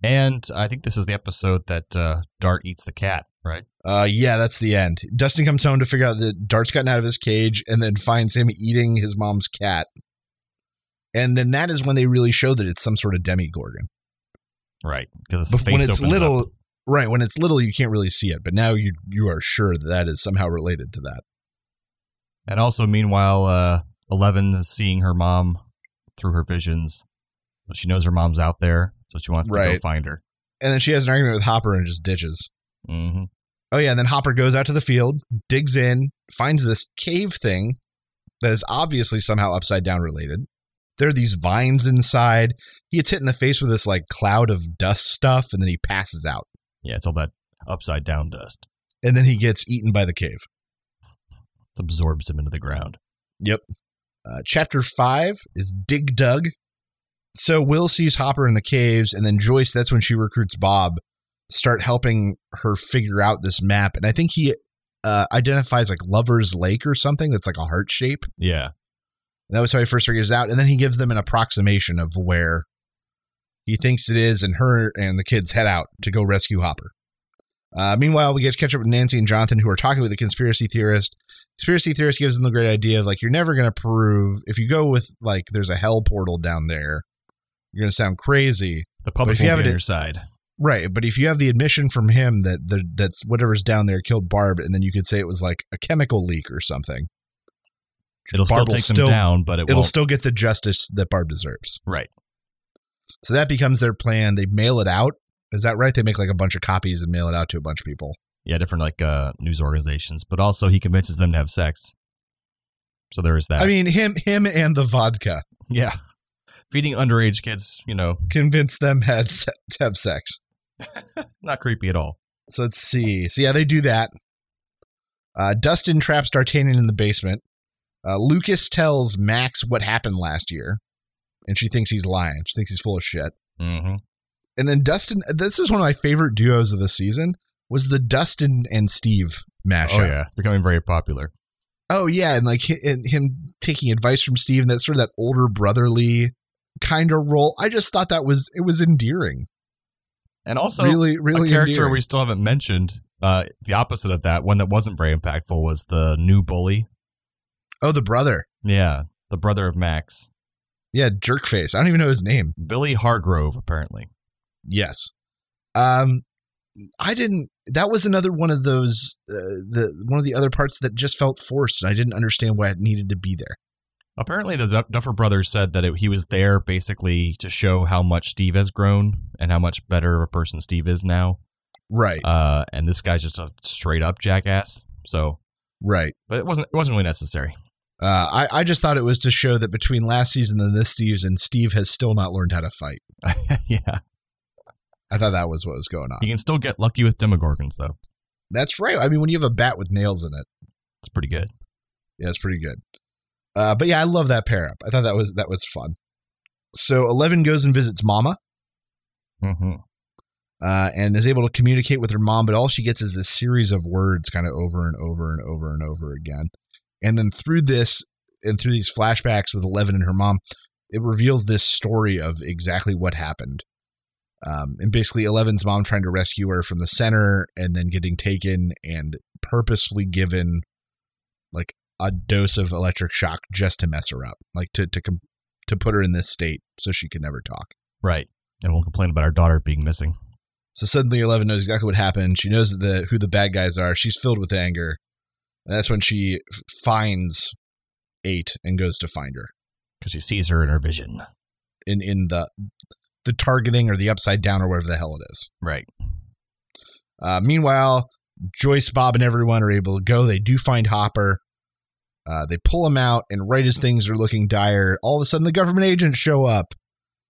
And I think this is the episode that uh, Dart eats the cat, right? Uh, yeah, that's the end. Dustin comes home to figure out that Dart's gotten out of his cage, and then finds him eating his mom's cat. And then that is when they really show that it's some sort of demogorgon. Right. Because when it's little, right? When it's little, you can't really see it, but now you you are sure that that is somehow related to that. And also, meanwhile, uh, Eleven is seeing her mom through her visions. She knows her mom's out there, so she wants to go find her. And then she has an argument with Hopper and just ditches. hmm Oh yeah, and then Hopper goes out to the field, digs in, finds this cave thing that is obviously somehow upside down related. There are these vines inside. He gets hit in the face with this like cloud of dust stuff, and then he passes out. Yeah, it's all that upside down dust. And then he gets eaten by the cave. It absorbs him into the ground. Yep. Uh, chapter five is Dig Dug. So Will sees Hopper in the caves, and then Joyce, that's when she recruits Bob, start helping her figure out this map. And I think he uh, identifies like Lover's Lake or something that's like a heart shape. Yeah. That was how he first figures it out. And then he gives them an approximation of where he thinks it is, and her and the kids head out to go rescue Hopper. Uh, meanwhile, we get to catch up with Nancy and Jonathan, who are talking with the conspiracy theorist. Conspiracy theorist gives them the great idea of like, you're never going to prove, if you go with like, there's a hell portal down there, you're going to sound crazy. The public if you will have be on it- your side. Right. But if you have the admission from him that the, that's whatever's down there killed Barb, and then you could say it was like a chemical leak or something, It'll still Barb will take them still- down, but it it'll won't. still get the justice that Barb deserves. right. So that becomes their plan. They mail it out. Is that right? They make like a bunch of copies and mail it out to a bunch of people. Yeah, different like uh, news organizations, but also he convinces them to have sex. So there is that. I mean, him, him, and the vodka yeah, feeding underage kids, you know, convinced them had to have sex. not creepy at all. So let's see. So yeah, they do that. Uh, Dustin traps D'Artagnan in the basement. Uh, Lucas tells Max what happened last year, and she thinks he's lying. She thinks he's full of shit. Mm-hmm. And then Dustin, this is one of my favorite duos of the season, was the Dustin and Steve mashup. Oh yeah, it's becoming very popular. Oh yeah, and like and him taking advice from Steve, and that sort of that older brotherly kind of role. I just thought that was it was endearing. And also, really, really a character endearing. we still haven't mentioned. Uh, the opposite of that, one that wasn't very impactful, was the new bully. Oh, the brother. Yeah, the brother of Max, Yeah, Jerkface. I don't even know his name. Billy Hargrove, apparently. Yes. Um, I didn't. That was another one of those. Uh, the one of the other parts that just felt forced. and I didn't understand why it needed to be there. Apparently, the Duffer brothers said that it, he was there basically to show how much Steve has grown and how much better of a person Steve is now. Right. Uh, and this guy's just a straight up jackass. So, right. but it wasn't. It wasn't really necessary. Uh, I I just thought it was to show that between last season and this season, Steve has still not learned how to fight. yeah, I thought that was what was going on. you can still get lucky with Demogorgons though. That's right. I mean, when you have a bat with nails in it, It's pretty good. yeah, it's pretty good. Uh, but yeah, I love that pair up. I thought that was that was fun. So Eleven goes and visits Mama. Mm-hmm. uh, and is able to communicate with her mom, but all she gets is this series of words kind of over and over and over and over again. And then through this and through these flashbacks with Eleven and her mom, it reveals this story of exactly what happened. Um, and basically, Eleven's mom trying to rescue her from the center and then getting taken and purposefully given like a dose of electric shock just to mess her up, like to to com- to put her in this state so she could never talk. Right. And we'll complain about our daughter being missing. So suddenly Eleven knows exactly what happened. She knows the who the bad guys are. She's filled with anger. And that's when she finds Eight and goes to find her because she sees her in her vision. in in the the targeting or the upside down or whatever the hell it is. Right. Uh, meanwhile, Joyce, Bob, and everyone are able to go. They do find Hopper. Uh, they pull him out, and right as things are looking dire, all of a sudden the government agents show up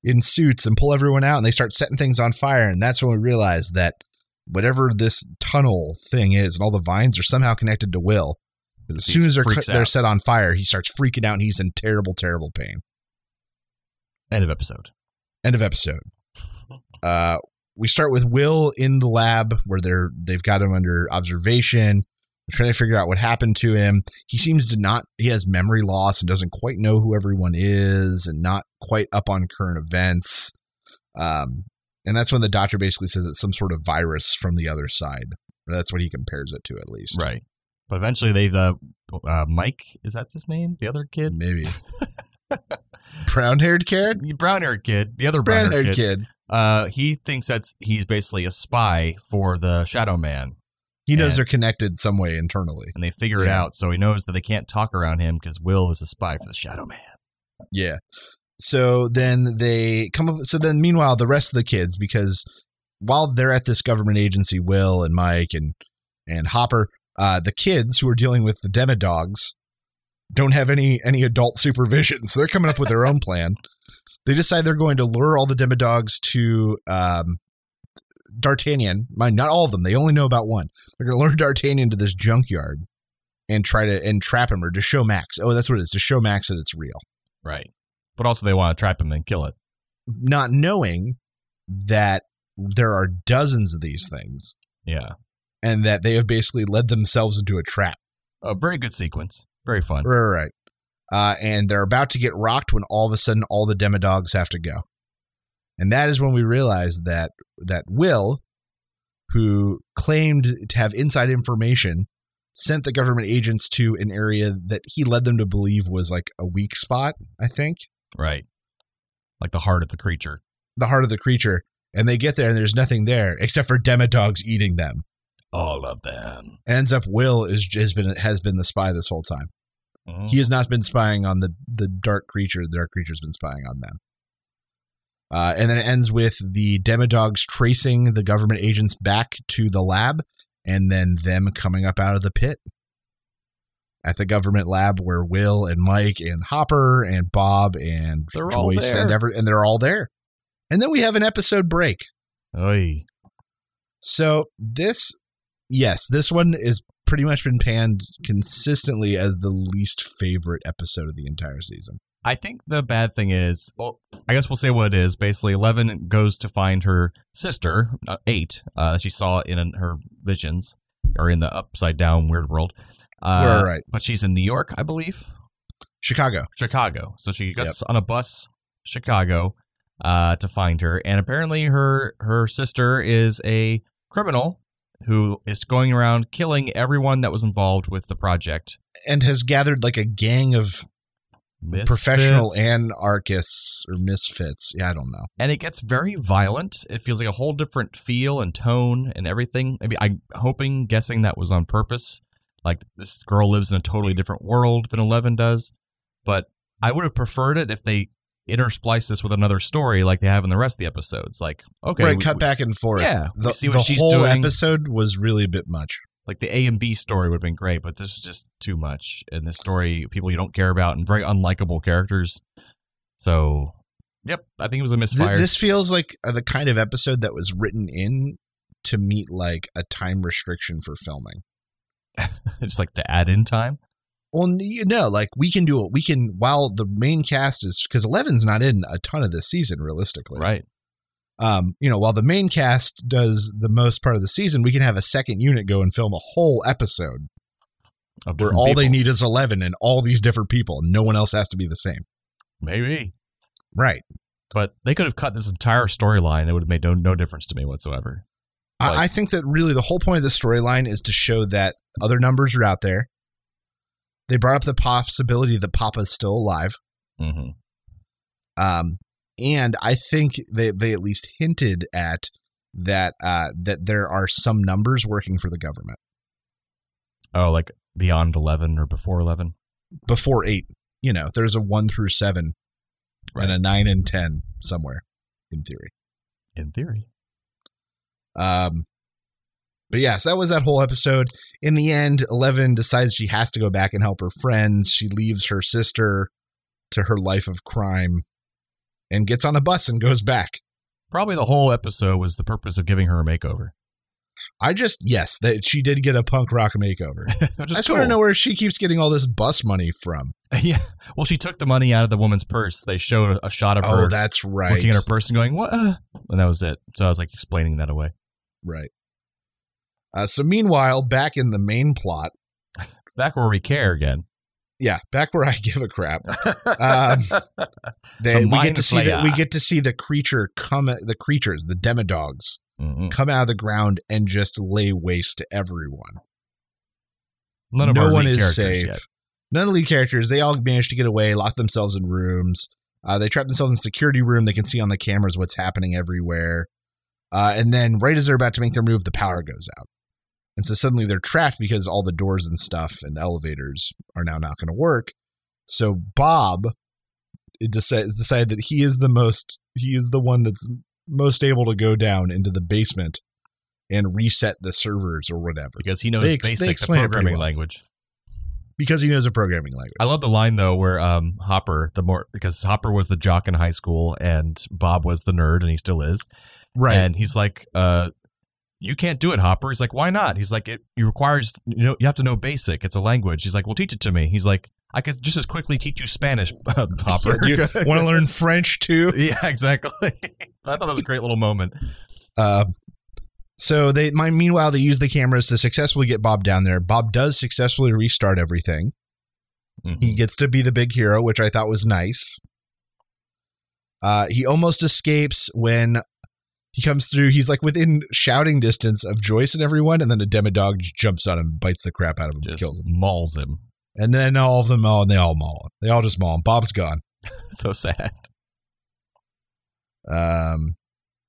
in suits and pull everyone out, and they start setting things on fire. And that's when we realize that whatever this tunnel thing is, and all the vines are somehow connected to Will. As He soon as they're freaks they're set on fire, he starts freaking out, and he's in terrible, terrible pain. End of episode. End of episode. Uh, we start with Will in the lab where they're they've got him under observation. They're trying to figure out what happened to him. He seems to not he has memory loss and doesn't quite know who everyone is and not quite up on current events. Um, and that's when the doctor basically says it's some sort of virus from the other side. That's what he compares it to, at least. Right. But eventually, they've uh, uh, Mike. Is that his name? The other kid, Maybe. Brown haired kid? brown haired kid, the other brown haired kid. kid. Uh, he thinks that's he's basically a spy for the Shadow Man, He knows And- they're connected some way internally. and they figure it out. So he knows that they can't talk around him because Will is a spy for the Shadow Man. Yeah. So then they come up. So then, meanwhile, the rest of the kids, because while they're at this government agency, Will and Mike and and Hopper, uh, the kids who are dealing with the demodogs don't have any any adult supervision, so they're coming up with their own plan. They decide they're going to lure all the demodogs to um, D'Artagnan. Mind, not all of them. They only know about one. They're going to lure D'Artagnan to this junkyard and try to and trap him or to show Max. Oh, that's what it is to show Max that it's real. Right. But also, they want to trap him and kill it. not knowing that there are dozens of these things Yeah. and that they have basically led themselves into a trap. A very good sequence. Very fun. Right, right, right. Uh, and they're about to get rocked when all of a sudden all the demodogs have to go. And that is when we realize that that Will, who claimed to have inside information, sent the government agents to an area that he led them to believe was like a weak spot, I think. Right. Like the heart of the creature. The heart of the creature. And they get there and there's nothing there except for demodogs eating them. All of them. ends up Will is has been has been the spy this whole time. Mhm. He has not been spying on the the dark creature. The dark creature's been spying on them. Uh, and then it ends with the demodogs tracing the government agents back to the lab, and then them coming up out of the pit at the government lab where Will and Mike and Hopper and Bob and They're Joyce and every and they're all there. And then we have an episode break. Oy. So this, yes, this one is pretty much been panned consistently as the least favorite episode of the entire season. I think the bad thing is, well, I guess we'll say what it is. Basically, Eleven goes to find her sister, uh, Eight, uh, she saw in her visions or in the upside down weird world. Uh, Right. But she's in New York, I believe. Chicago. Chicago. So she gets on a bus, Chicago, uh, to find her, and apparently her her sister is a criminal who is going around killing everyone that was involved with the project. And has gathered like a gang of professional anarchists or misfits. Yeah, I don't know. and it gets very violent. It feels like a whole different feel and tone and everything. Maybe I'm hoping, guessing that was on purpose. Like this girl lives in a totally different world than Eleven does, but I would have preferred it if they intersplice this with another story like they have in the rest of the episodes. Like, okay, right, we- cut we- back and forth. Yeah, the, see what the she's whole doing. episode was really a bit much. Like the A and B story would have been great, but this is just too much. And this story, people you don't care about, and very unlikable characters. So, yep, I think it was a Th- misfire. this feels like uh, the kind of episode that was written in to meet like a time restriction for filming. just like to add in time. Well, you know, like we can do it. We can while the main cast is because Eleven's not in a ton of this season, realistically. Right. Um, you know, while the main cast does the most part of the season, we can have a second unit go and film a whole episode Of where all they need is Eleven and all these different people. No one else has to be the same. Maybe. Right. But they could have cut this entire storyline. It would have made no, no difference to me whatsoever. Like- I, I think that really the whole point of the storyline is to show that other numbers are out there. They brought up the possibility that Papa's still alive. Mm-hmm. Um, and I think they, they at least hinted at that uh, that there are some numbers working for the government Oh, like beyond 11 or before 11? before eight. You know, there's a one through seven and a nine and ten somewhere in theory. In theory. Um, but yes, that was that whole episode. In the end, Eleven decides she has to go back and help her friends. She leaves her sister to her life of crime and gets on a bus and goes back. Probably the whole episode was the purpose of giving her a makeover. I just yes, that she did get a punk rock makeover. I just want to know where she keeps getting all this bus money from. yeah. Well, she took the money out of the woman's purse. They showed a shot of Oh, her that's right. looking at her purse and going, what? uh?" And that was it. So I was like explaining that away. Right. Uh, so meanwhile, back in the main plot, Back where we care again. Yeah, back where I give a crap. Um, they, The we get to see that we get to see the creature come, the creatures, the demodogs, Mhm. come out of the ground and just lay waste to everyone. None of no our one lead is safe. yet. None of the lead characters. They all manage to get away, lock themselves in rooms. Uh, they trap themselves in a security room. They can see on the cameras what's happening everywhere. Uh, and then, right as they're about to make their move, the power goes out. And so suddenly they're trapped because all the doors and stuff and elevators are now not going to work. So Bob it decides decided that he is the most he is the one that's most able to go down into the basement and reset the servers or whatever Because he knows They ex- they basic explain it pretty programming well. language. because he knows a programming language. I love the line though where um Hopper the more because Hopper was the jock in high school and Bob was the nerd and he still is. Right. And he's like, uh you can't do it, Hopper. He's like, why not? He's like, it, it requires you know you have to know basic. It's a language. He's like, well, teach it to me. He's like, I could just as quickly teach you Spanish, Hopper. you want to learn French too? yeah, exactly. I thought that was a great little moment. Uh, so they, my, meanwhile, they use the cameras to successfully get Bob down there. Bob does successfully restart everything. Mhm. He gets to be the big hero, which I thought was nice. Uh, he almost escapes when he comes through. He's like within shouting distance of Joyce and everyone, and then a demodog jumps on him, bites the crap out of him, Just kills him. mauls him. And then all of them all, and they all maul him. They all just maul him. Bob's gone. so sad. Um,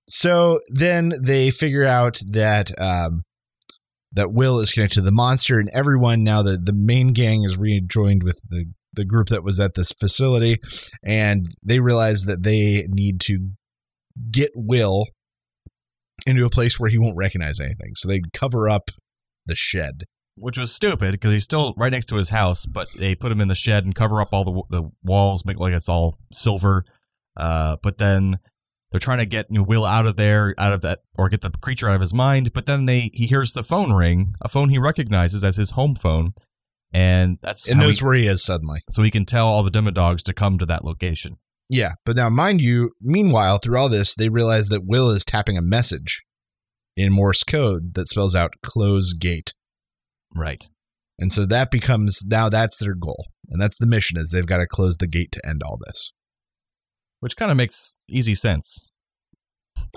so then they figure out that um, that Will is connected to the monster, and everyone now the the main gang is rejoined with the the group that was at this facility, and they realize that they need to get Will into a place where he won't recognize anything. So they cover up the shed. which was stupid because he's still right next to his house, but they put him in the shed and cover up all the the walls, make like it's all silver. Uh, but then they're trying to get you know, Will out of there, out of that, or get the creature out of his mind. But then they he hears the phone ring, a phone he recognizes as his home phone, and that's how knows he- where he is suddenly. so he can tell all the Demodogs to come to that location. Yeah, but now, mind you, meanwhile, through all this, they realize that Will is tapping a message in Morse code that spells out "close gate," Right. and so that becomes now that's their goal, and that's the mission: is they've got to close the gate to end all this. Which kind of makes easy sense.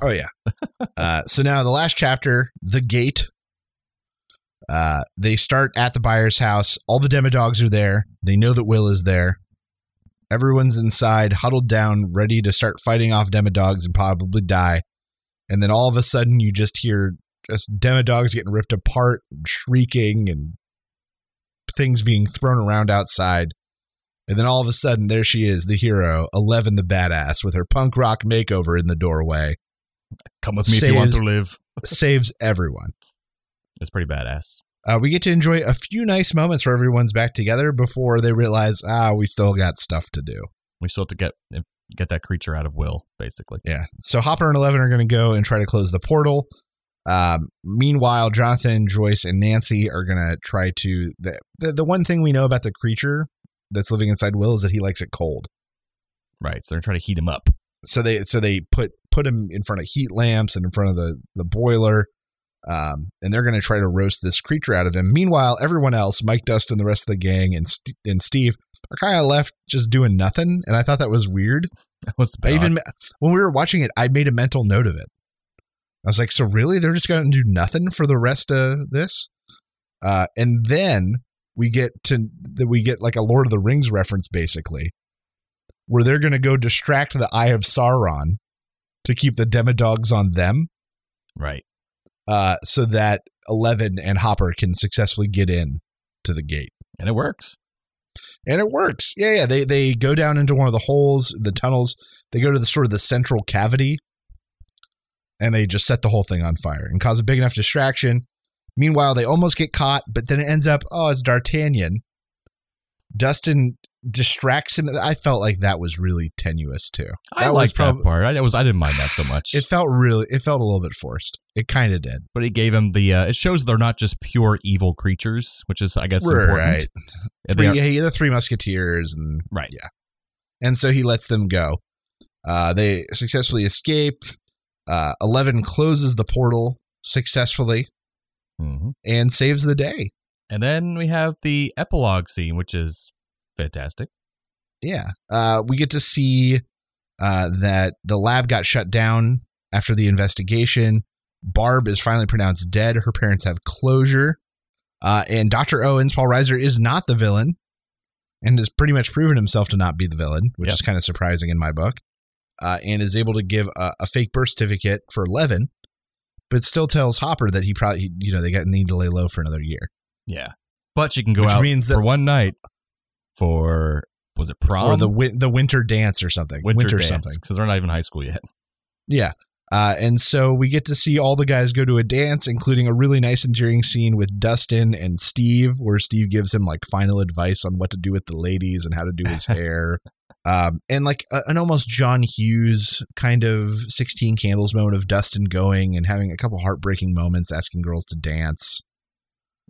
Oh yeah. uh, so now the last chapter, the gate. Uh, they start at the Byers' house. All the demodogs are there. They know that Will is there. Everyone's inside, huddled down, ready to start fighting off demodogs and probably die. And then all of a sudden, you just hear just demodogs getting ripped apart, and shrieking, and things being thrown around outside. And then all of a sudden, there she is, the hero, Eleven the badass, with her punk rock makeover in the doorway Come with me if you want to live. saves everyone. It's pretty badass. Uh, we get to enjoy a few nice moments where everyone's back together before they realize, ah, we still got stuff to do. We still have to get get that creature out of Will, basically. Yeah. So Hopper and Eleven are going to go and try to close the portal. Um, meanwhile, Jonathan, Joyce, and Nancy are going to try to. The, the the one thing we know about the creature that's living inside Will is that he likes it cold. Right. So they're trying to heat him up. So they so they put put him in front of heat lamps and in front of the the boiler. Um, and they're going to try to roast this creature out of him. Meanwhile, everyone else, Mike Dust and the rest of the gang, and St- and Steve are kind of left just doing nothing. And I thought that was weird. That was I even when we were watching it, I made a mental note of it. I was like, so really, they're just going to do nothing for the rest of this? Uh, and then we get to that we get like a Lord of the Rings reference, basically, where they're going to go distract the Eye of Sauron to keep the Demodogs on them, right. Uh, so that Eleven and Hopper can successfully get in to the gate. And it works. and it works. Yeah, yeah. They they go down into one of the holes, the tunnels. They go to the sort of the central cavity, and they just set the whole thing on fire and cause a big enough distraction. Meanwhile, they almost get caught, but then it ends up, oh, it's D'Artagnan. Dustin distracts him. I felt like that was really tenuous too. I that like prob- that part. I, was I didn't mind that so much. It felt really. It felt a little bit forced. It kind of did. but it gave him the. Uh, it shows they're not just pure evil creatures, which is I guess important. Right. Yeah, Three, are- yeah, the three musketeers and Right. yeah and so he lets them go uh, they successfully escape uh, 11 closes the portal successfully Mhm. and saves the day And then we have the epilogue scene, which is fantastic. yeah uh, we get to see uh, that the lab got shut down after the investigation. Barb is finally pronounced dead. Her parents have closure. Uh, and dr owens paul reiser is not the villain and has pretty much proven himself to not be the villain which Yep. is kind of surprising in my book uh, and is able to give a, a fake birth certificate for 11 but still tells hopper that he probably you know they got need to lay low for another year. Yeah, but you can go Which out means that- for one night for was it prom for the win- the winter dance or something winter, dance, something because they're not even high school yet. Yeah. Uh, and so we get to see all the guys go to a dance, including a really nice endearing scene with Dustin and Steve, where Steve gives him like final advice on what to do with the ladies and how to do his hair. Um, and like a, an almost John Hughes kind of 16 candles moment of Dustin going and having a couple heartbreaking moments, asking girls to dance.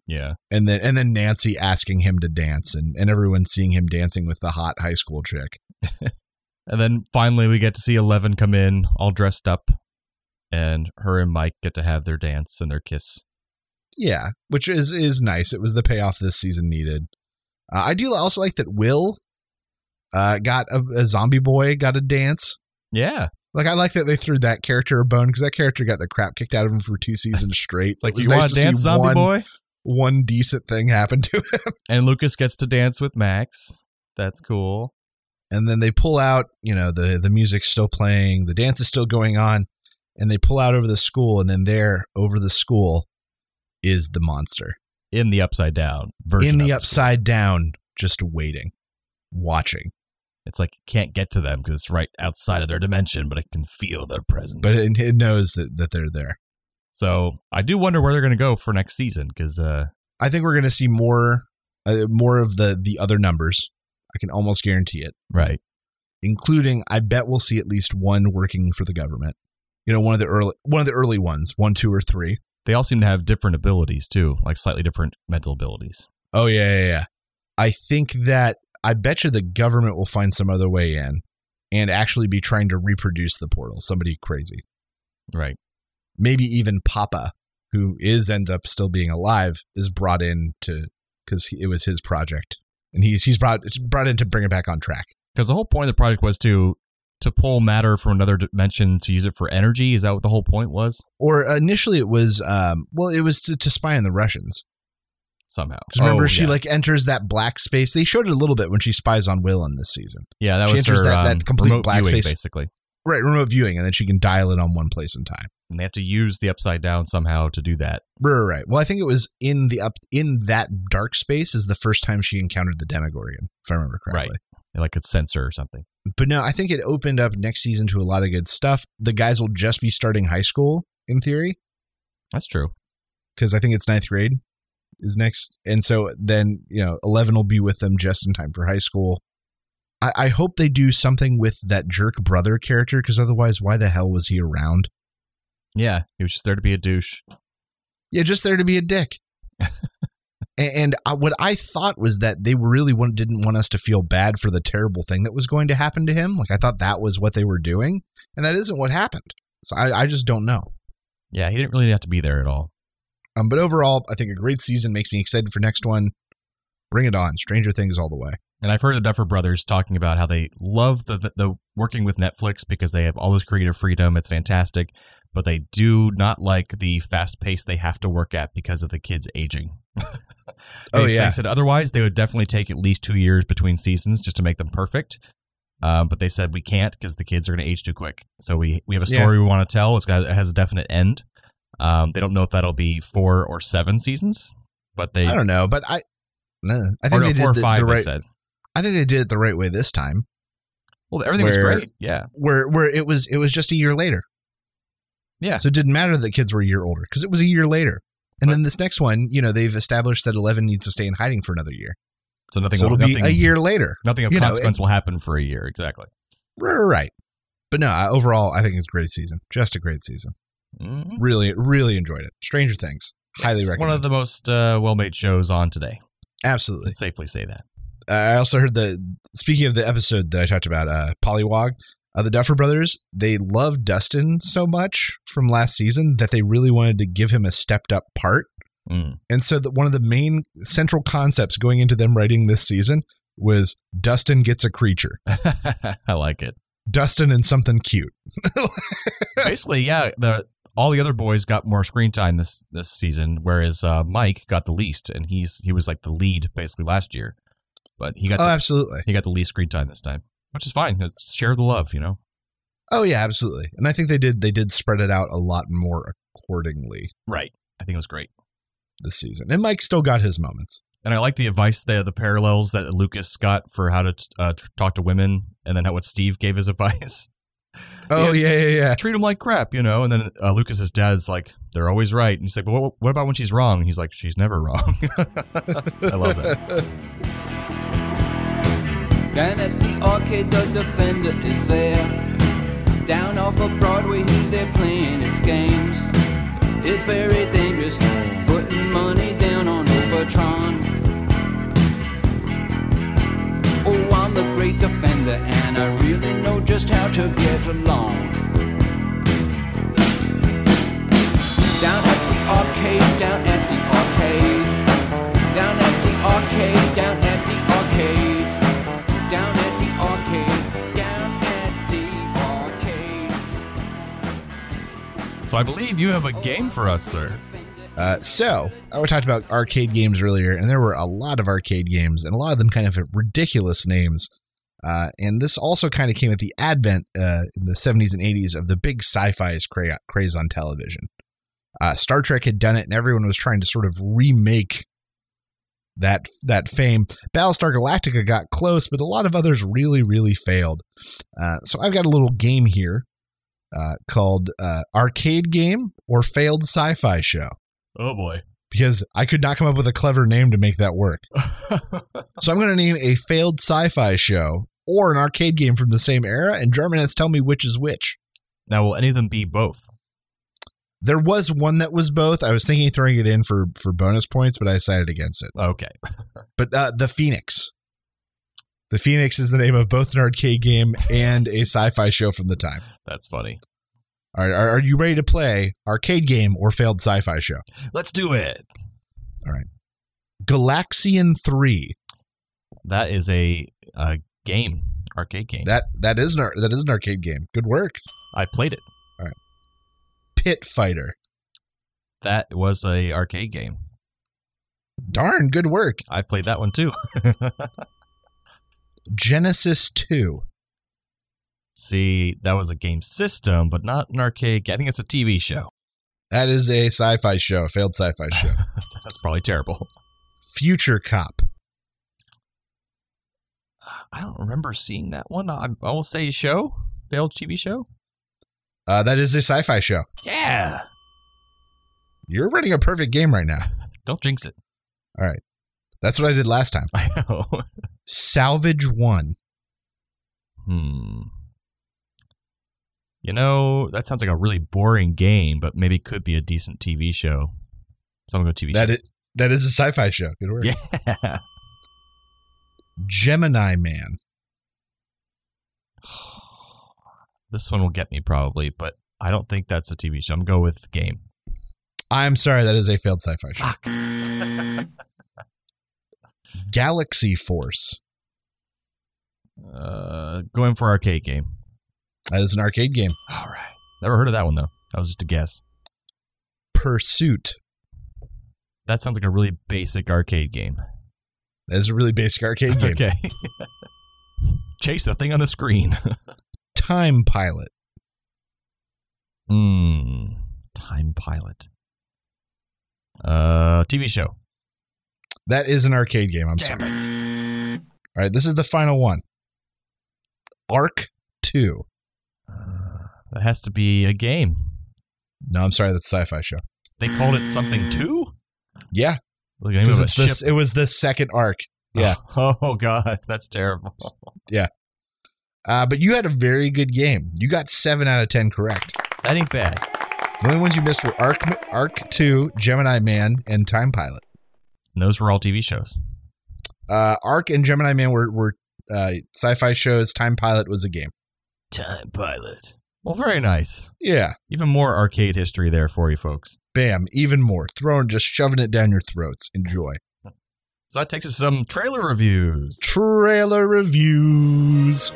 Yeah, And then, and then Nancy asking him to dance and, and everyone seeing him dancing with the hot high school chick. and then finally we get to see Eleven come in all dressed up, and her and Mike get to have their dance and their kiss. Yeah, which is is nice. It was the payoff this season needed. Uh, I do also like that Will uh, got a, a zombie boy got a dance. Yeah, Like I like that they threw that character a bone because that character got the crap kicked out of him for two seasons straight. like It was you want to dance, zombie one, boy? One decent thing happened to him, And Lucas gets to dance with Max. That's cool. and then they pull out. You know the the music's still playing, the dance is still going on, and they pull out over the school, and then there over the school is the monster In the upside down version. in the it. upside down, just waiting, watching. It's like it can't get to them because it's right outside of their dimension, but it can feel their presence. but it, it knows that, that they're there. So I do wonder where they're going to go for next season because uh, I think we're going to see more, uh, more of the the other numbers. I can almost guarantee it. right, including I bet we'll see at least one working for the government. You know, one of the early one of the early ones, one, two, or three. They all seem to have different abilities too, like slightly different mental abilities. Oh yeah, yeah, yeah. I think that I bet you the government will find some other way in and actually be trying to reproduce the portal. Somebody crazy. Right. Maybe even Papa, who is end up still being alive, is brought in to because it was his project, and he's he's brought brought in to bring it back on track. Because the whole point of the project was to to pull matter from another dimension to use it for energy. Is that what the whole point was? Or initially it was um well it was to, to spy on the Russians. Somehow, 'Cause remember Oh, she yeah. like enters that black space. They showed it a little bit when she spies on Will in this season. yeah, that she was enters her that- that um, complete black viewing, space. basically, Right, remote viewing, and then she can dial it on one place in time. And they have to use the upside down somehow to do that. Right. Well, I think it was in the up in that dark space is the first time she encountered the Demogorgon, if I remember correctly. Right. Like a sensor or something. But no, I think it opened up next season to a lot of good stuff. The guys will just be starting high school in theory That's true. because I think it's ninth grade is next, and so then you know eleven will be with them just in time for high school. I, I hope they do something with that jerk brother character because otherwise, why the hell was he around? Yeah, he was just there to be a douche. Yeah, just there to be a dick. and uh, what I thought was that they really want, didn't want us to feel bad for the terrible thing that was going to happen to him. Like I thought that was what they were doing, and that isn't what happened. So I, I just don't know. Yeah, he didn't really have to be there at all. Um, but overall, I think a great season makes me excited for next one. Bring it on, Stranger Things all the way. And I've heard the Duffer Brothers talking about how they love the the working with Netflix because they have all this creative freedom. It's fantastic, but they do not like the fast pace they have to work at because of the kids aging. Oh, yeah. They yeah. said otherwise they would definitely take at least two years between seasons just to make them perfect. Um, but they said we can't because the kids are going to age too quick. So we we have a Yeah. story we want to tell. It's got it has a definite end. Um, they don't know if that'll be four or seven seasons, but they I don't know, but I, nah, I think no, they four did the, five. the right. I think they did it the right way this time, Well, everything was great. Yeah, where where it was it was just a year later. yeah. So it didn't matter that kids were a year older because it was a year later. And then this next one, you know, they've established that Eleven needs to stay in hiding for another year. So nothing. so will, it'll be a year later. Nothing of you know, consequence will happen for a year. Exactly. Right. But no, overall, I think it's a great season. Just a great season. Mhm. Really, really enjoyed it. Stranger Things. Highly It's recommend. One of the most uh, well-made shows on today. Absolutely. Safely say that. I also heard the speaking of the episode that I talked about, uh, Pollywog, uh, the Duffer Brothers, they loved Dustin so much from last season that they really wanted to give him a stepped up part. Mm. And so that one of the main central concepts going into them writing this season was Dustin gets a creature. I like it. Dustin and something cute. Basically, yeah. The all the other boys got more screen time this this season, whereas uh, Mike got the least, and he's he was like the lead basically last year, but he got Oh, the, absolutely. he got the least screen time this time, which is fine. It's share the love, you know. Oh yeah, absolutely. And I think they did they did spread it out a lot more accordingly Right. I think it was great. this season. And Mike still got his moments. And I like the advice, the the parallels that Lucas got for how to uh, talk to women, and then how what Steve gave his advice. Oh yeah, yeah, yeah. Treat them like crap, you know. And then uh, Lucas's dad's like, "They're always right." And he's like, "But what, what about when she's wrong?" And he's like, "She's never wrong." I love it. Down at the arcade, the defender is there. Down off of Broadway, he's there playing his games. It's very dangerous putting money down on Ubertron. Oh, I'm the great defender, and I really know just how to get along. Down at the arcade, down at the arcade. So I believe you have a game for us, sir. Uh, so uh, we talked about arcade games earlier, and there were a lot of arcade games, and a lot of them kind of ridiculous names. Uh, and this also kind of came at the advent uh, in the 70s and 80s of the big sci-fi's cra- craze on television. Uh, Star Trek had done it, and everyone was trying to sort of remake that that fame. Battlestar Galactica got close, but a lot of others really, really failed. Uh, so I've got a little game here uh, called uh, Arcade Game or Failed Sci-Fi Show Oh boy. because I could not come up with a clever name to make that work. so I'm going to name a failed sci-fi show or an arcade game from the same era, and Jarman has to tell me which is which. Now, will any of them be both? There was one that was both. I was thinking of throwing it in for for bonus points, but I decided against it. Okay. But uh, the Phoenix, the Phoenix is the name of both an arcade game and a sci-fi show from the time. That's funny. All right, are, are you ready to play arcade game or failed sci-fi show? Let's do it. All right, Galaxian Three. That is a, a game, arcade game. That that is an that is an arcade game. Good work. I played it. All right, Pit Fighter. That was a arcade game. Darn, good work. I played that one too. Genesis Two. See, that was a game system, but not an arcade. I think it's a TV show. That is a sci-fi show, failed sci-fi show. That's probably terrible. Future Cop. I don't remember seeing that one. I, I will say show, failed TV show. Uh, that is a sci-fi show. Yeah. You're running a perfect game right now. Don't jinx it. All right. That's what I did last time. I know. Salvage One. hmm. You know, that sounds like a really boring game, but maybe it could be a decent TV show. So I'm going to go TV That show. is, that is a sci-fi show. Good work. Yeah. Gemini Man. This one will get me probably, but I don't think that's a TV show. I'm going to go with game. I'm sorry, that is a failed sci-fi show. Fuck. Galaxy Force. Uh, going for arcade game. That is an arcade game. All right. Never heard of that one though. That was just a guess. Pursuit. That sounds like a really basic arcade game. That is a really basic arcade game. Okay. Chase the thing on the screen. Time Pilot. Hmm. Time Pilot. Uh, TV show. That is an arcade game. I'm Damn sorry. it. All right, this is the final one. Ark 2. Uh, that has to be a game. No, I'm sorry, that's a sci-fi show. They called it something too. Yeah, Like the name because it's this, it was the second ark. Yeah. Oh god, that's terrible. Yeah. Uh, but you had a very good game. You got seven out of ten correct. That ain't bad. The only ones you missed were Ark, Ark Two, Gemini Man, and Time Pilot. And those were all TV shows. Uh, Ark and Gemini Man were were uh, sci-fi shows. Time Pilot was a game. Time Pilot. Well, very nice. Yeah, Even more arcade history there for you folks. bam, even more. Throwing, just shoving it down your throats. Enjoy. So that takes us to some trailer reviews. Trailer reviews.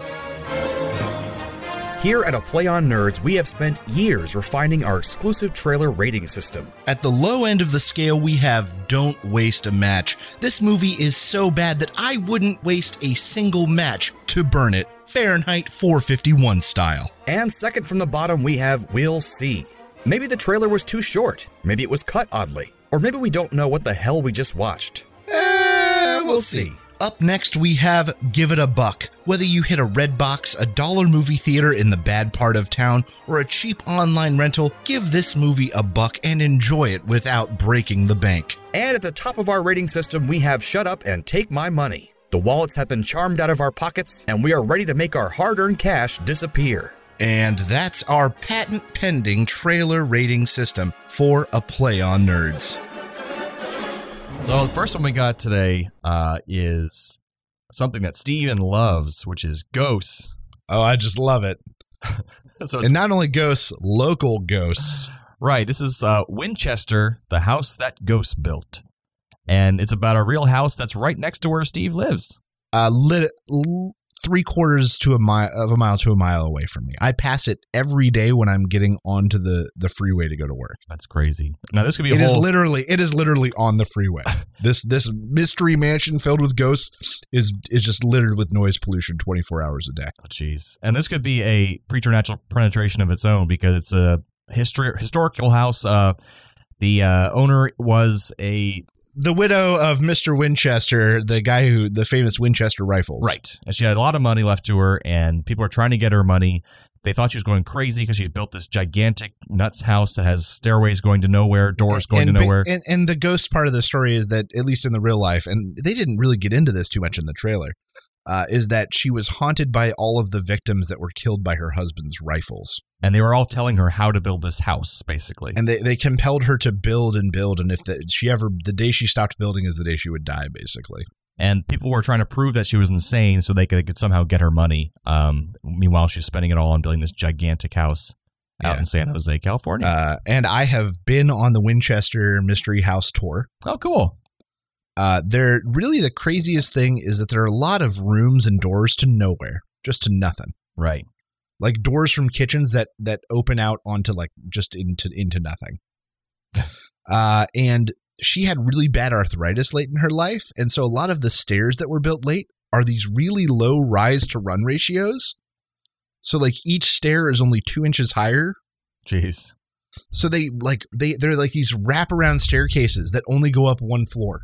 Here at A Play on Nerds, we have spent years refining our exclusive trailer rating system. At the low end of the scale, we have Don't Waste a Match. This movie is so bad that I wouldn't waste a single match to burn it, Fahrenheit 451 style. And second from the bottom, we have We'll See. Maybe the trailer was too short, maybe it was cut oddly, or maybe we don't know what the hell we just watched. Eh, we'll see. Up next, we have Give It a Buck. Whether you hit a red box, a dollar movie theater in the bad part of town, or a cheap online rental, give this movie a buck and enjoy it without breaking the bank. And at the top of our rating system, we have Shut Up and Take My Money. The wallets have been charmed out of our pockets, and we are ready to make our hard earned cash disappear. And that's our patent pending trailer rating system for a play on nerds. So the first one we got today uh, is something that Steven loves, which is ghosts. Oh, I just love it. So And not only ghosts, local ghosts. Right. This is uh, Winchester, the house that ghosts built. And it's about a real house that's right next to where Steve lives. Uh, lit, l- three quarters to a mile of a mile to a mile away from me. I pass it every day when I'm getting onto the the freeway to go to work. That's crazy. Now, this could be a It is whole. literally it is literally on the freeway. this this mystery mansion filled with ghosts is is just littered with noise pollution 24 hours a day. Oh, jeez. And this could be a preternatural penetration of its own because it's a history historical house. Uh, the uh, owner was a The widow of Mr. Winchester, the guy who the famous Winchester rifles. right, and she had a lot of money left to her, and people are trying to get her money. They thought she was going crazy because she's built this gigantic nuts house that has stairways going to nowhere, doors going and, to nowhere. And, and the ghost part of the story is that, at least in the real life, and they didn't really get into this too much in the trailer, uh, is that she was haunted by all of the victims that were killed by her husband's rifles. And they were all telling her how to build this house, basically. And they, they compelled her to build and build. And if the, she ever, the day she stopped building is the day she would die, basically. and people were trying to prove that she was insane so they could, they could somehow get her money. Um, meanwhile, she's spending it all on building this gigantic house out Yeah. in San Jose, California. Uh, and I have been on the Winchester Mystery House tour. oh, cool. Uh, there really the craziest thing is that there are a lot of rooms and doors to nowhere, just to nothing. Right. Like doors from kitchens that that open out onto like just into into nothing. uh, and she had really bad arthritis late in her life, and so a lot of the stairs that were built late are these really low rise to run ratios. So like each stair is only two inches higher Jeez. so they like they they're like these wraparound staircases that only go up one floor.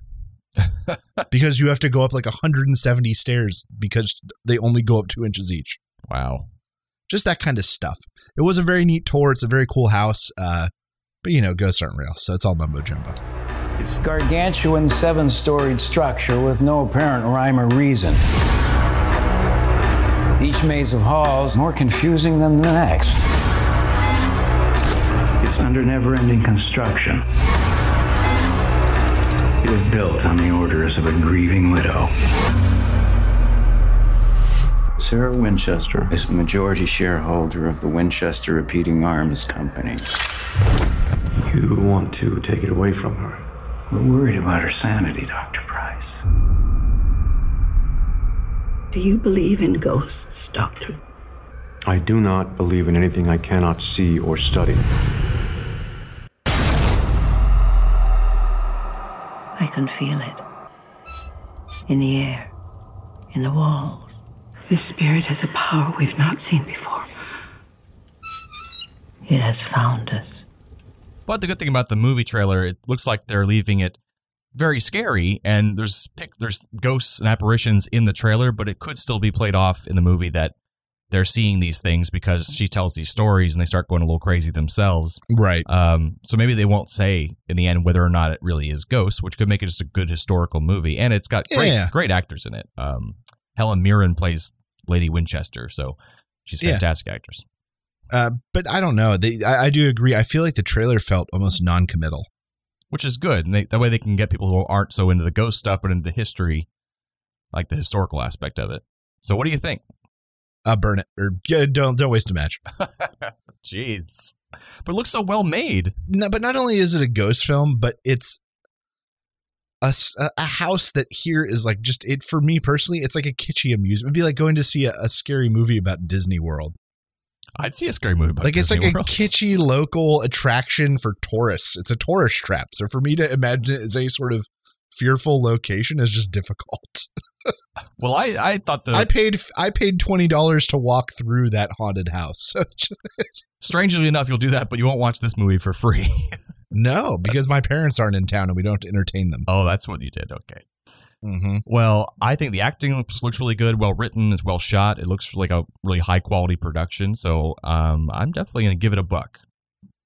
because you have to go up like 170 stairs because they only go up two inches each. Wow. Just that kind of stuff. It was a very neat tour. It's a very cool house. Uh, but you know, ghosts aren't real, so it's all mumbo jumbo. It's a gargantuan seven storied structure with no apparent rhyme or reason. Each maze of halls more confusing than the next. It's under never ending construction. It was built on the orders of a grieving widow. Sarah Winchester is the majority shareholder of the Winchester Repeating Arms Company. You want to take it away from her? We're worried about her sanity, Dr. Price. Do you believe in ghosts, Doctor? I do not believe in anything I cannot see or study. I can feel it. In the air, in the walls. This spirit has a power we've not seen before. It has found us. But the good thing about the movie trailer, it looks like they're leaving it very scary, and there's pic- there's ghosts and apparitions in the trailer, but it could still be played off in the movie that they're seeing these things because she tells these stories and they start going a little crazy themselves. Right. Um, so maybe they won't say in the end whether or not it really is ghosts, which could make it just a good historical movie, and it's got great Yeah. great actors in it. Um, Helen Mirren plays Lady Winchester, so she's a Yeah. fantastic actress. Uh, but I don't know. They, I, I do agree. I feel like the trailer felt almost non-committal. which is good. And they, that way they can get people who aren't so into the ghost stuff, but into the history, like the historical aspect of it. So, what do you think? Uh, burn it or yeah, don't don't waste a match. Jeez, but it looks so well made. No, but not only is it a ghost film, but it's a, a house that here is like just it for me personally. It's like a kitschy amusement. It'd be like going to see a, a scary movie about Disney World. I'd see a scary movie about like it's like World. a kitschy local attraction for tourists. It's a tourist trap. So for me to imagine it as a sort of fearful location is just difficult. Well, I I thought the I paid I paid twenty dollars to walk through that haunted house. Strangely enough, you'll do that, but you won't watch this movie for free. no, because my parents aren't in town and we don't entertain them. oh, that's what you did. Okay. Mm-hmm. Well, I think the acting looks, looks really good, well written, it's well shot. It looks like a really high quality production. So, um, I'm definitely going to give it a buck.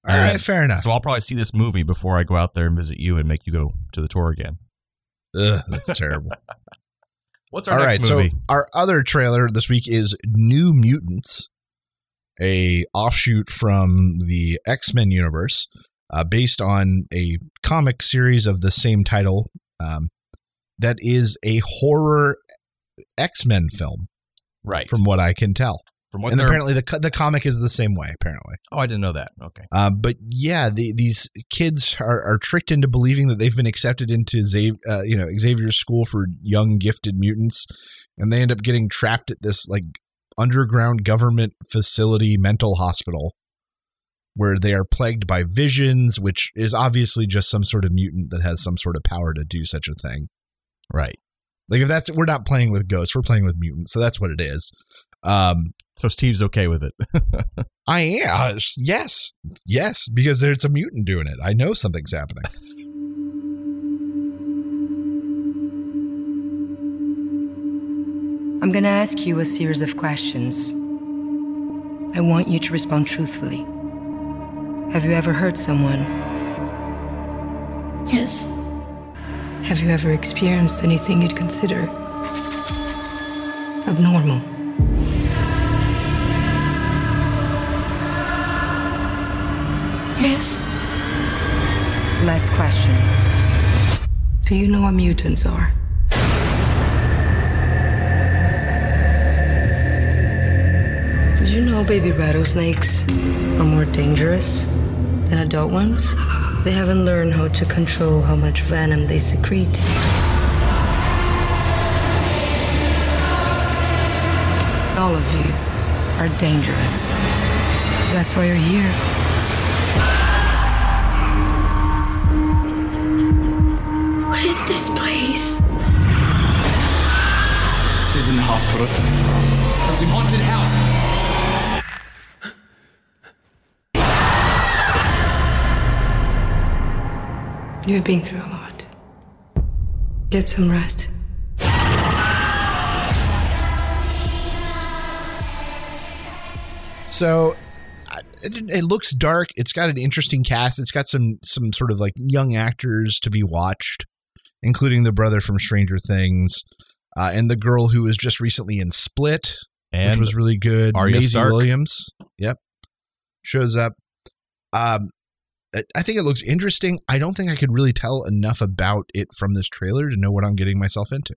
All right, fair enough. So I'll probably see this movie before I go out there and visit you and make you go to the tour again. Ugh, that's terrible. What's our All next right, movie? so our other trailer this week is New Mutants, a offshoot from the X Men universe, uh, based on a comic series of the same title. Um, that is a horror X Men film, right? From what I can tell. From what and apparently the the comic is the same way. Apparently, Oh, I didn't know that. Okay. um, but yeah, the, these kids are, are tricked into believing that they've been accepted into Xavier, uh, you know, Xavier's school for young gifted mutants, and they end up getting trapped at this like underground government facility mental hospital where they are plagued by visions, which is obviously just some sort of mutant that has some sort of power to do such a thing. Right. Like if that's we're not playing with ghosts, we're playing with mutants, so that's what it is. Um, so Steve's okay with it. I am. uh, yes, yes, because there's a mutant doing it. I know something's happening. I'm going to ask you a series of questions. I want you to respond truthfully. Have you ever hurt someone? Yes. Have you ever experienced anything you'd consider abnormal. Yes. Last question. Do you know what mutants are? Did you know baby rattlesnakes are more dangerous than adult ones? They haven't learned how to control how much venom they secrete. All of you are dangerous. That's why you're here. This isn't a hospital. It's a haunted house. You've been through a lot. Get some rest. So it, it looks dark. It's got an interesting cast. It's got some some sort of like young actors to be watched, including the brother from Stranger Things, uh, and the girl who was just recently in Split, which was really good. Arya Maisie Stark. Williams, yep, shows up. Um, I- I think it looks interesting. I don't think I could really tell enough about it from this trailer to know what I'm getting myself into.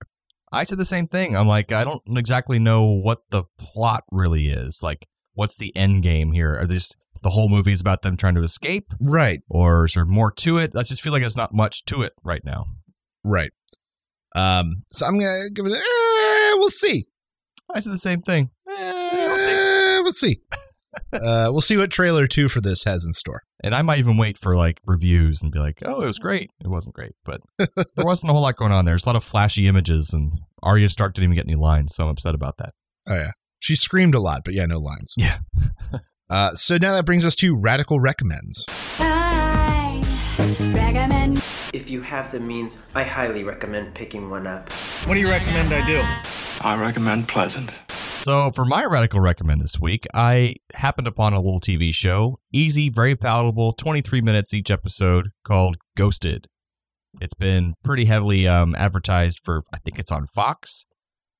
I said the same thing. I'm like, I don't exactly know what the plot really is. Like, what's the end game here? Are this the whole movie is about them trying to escape, right? Or is there more to it? I just feel like there's not much to it right now. Right. Um, so I'm gonna give it. A, eh, we'll see. I said the same thing. Eh, we'll see. uh, we'll see what trailer two for this has in store. And I might even wait for like reviews and be like, oh, it was great. It wasn't great, but there wasn't a whole lot going on there. There's a lot of flashy images, and Arya Stark didn't even get any lines, so I'm upset about that. Oh yeah, she screamed a lot, but yeah, no lines. Yeah. uh, so now that brings us to radical recommends. Recommend. If you have the means, I highly recommend picking one up. What do you recommend I do? I recommend Pleasant. So, for my radical recommend this week, I happened upon a little TV show, easy, very palatable, 23 minutes each episode, called Ghosted. It's been pretty heavily um, advertised for, I think it's on Fox,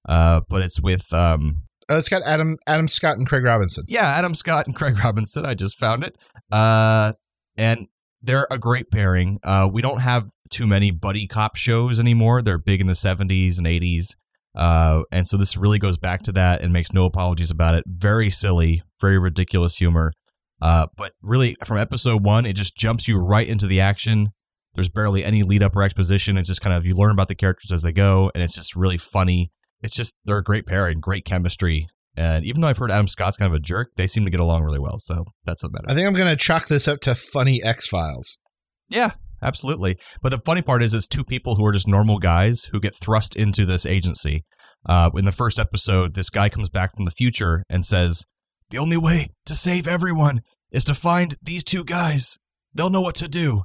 uh, but it's with, um, Uh, it's got Adam Adam Scott and Craig Robinson. yeah, Adam Scott and Craig Robinson. I just found it. Uh, and they're a great pairing. Uh, we don't have too many buddy cop shows anymore. They're big in the 70s and 80s. Uh, and so this really goes back to that and makes no apologies about it. Very silly, very ridiculous humor. Uh, but really, from episode one, it just jumps you right into the action. There's barely any lead up or exposition. It's just kind of you learn about the characters as they go, and it's just really funny. It's just they're a great pairing, great chemistry. And even though I've heard Adam Scott's kind of a jerk, they seem to get along really well. So that's what matters. I think I'm gonna chalk this up to funny X Files. Yeah, absolutely. But the funny part is, it's two people who are just normal guys who get thrust into this agency. Uh, in the first episode, this guy comes back from the future and says, "The only way to save everyone is to find these two guys. They'll know what to do."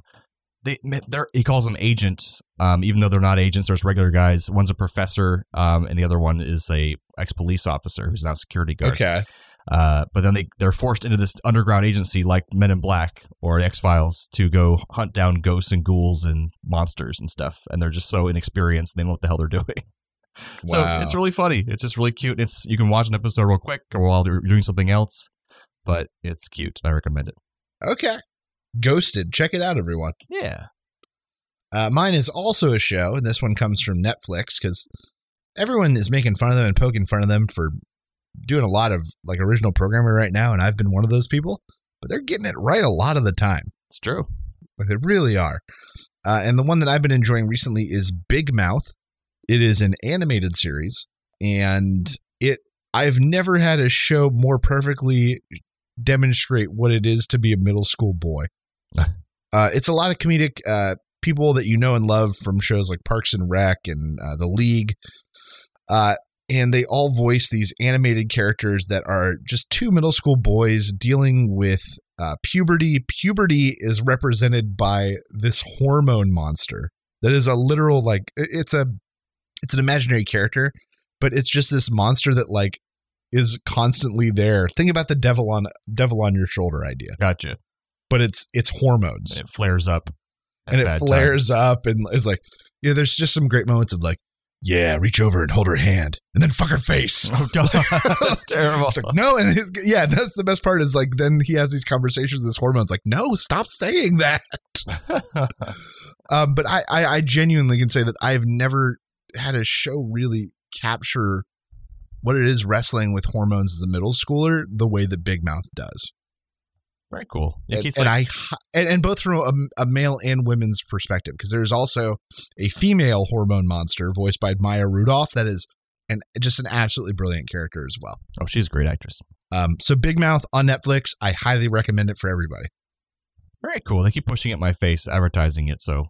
They, they're, he calls them agents, um, even though they're not agents. There's regular guys. One's a professor, um, and the other one is a ex police officer who's now a security guard. Okay. Uh, but then they they're forced into this underground agency like Men in Black or X Files to go hunt down ghosts and ghouls and monsters and stuff. And they're just so inexperienced; they don't know what the hell they're doing. Wow. so it's really funny. It's just really cute. It's you can watch an episode real quick or while you're doing something else, but it's cute. I recommend it. Okay. Ghosted. Check it out, everyone. Yeah. Uh, mine is also a show, and this one comes from Netflix because everyone is making fun of them and poking fun of them for doing a lot of like original programming right now, and I've been one of those people. But they're getting it right a lot of the time. It's true. Like they really are. Uh, and the one that I've been enjoying recently is Big Mouth. It is an animated series, and it I've never had a show more perfectly demonstrate what it is to be a middle school boy. Uh, it's a lot of comedic uh, people that you know and love from shows like Parks and Rec and uh, The League. Uh, and they all voice these animated characters that are just two middle school boys dealing with uh, puberty. Puberty is represented by this hormone monster that is a literal like it's a it's an imaginary character, but it's just this monster that like is constantly there. Think about the devil on devil on your shoulder idea. Gotcha. But it's it's hormones. And it flares up, and it flares up and it's like yeah. There's just some great moments of like yeah, reach over and hold her hand, and then fuck her face. Oh god, that's terrible. It's like no, and his, yeah, that's the best part. Is like then he has these conversations with his hormones. Like, no, stop saying that. um, but I, I, I genuinely can say that I've never had a show really capture what it is wrestling with hormones as a middle schooler the way that Big Mouth does. Very cool. And, and like- I and, and both from a, a male and women's perspective because there's also a female hormone monster voiced by Maya Rudolph that is and just an absolutely brilliant character as well. Oh, she's a great actress. Um, so Big Mouth on Netflix, I highly recommend it for everybody. Very cool. They keep pushing it in my face, advertising it, so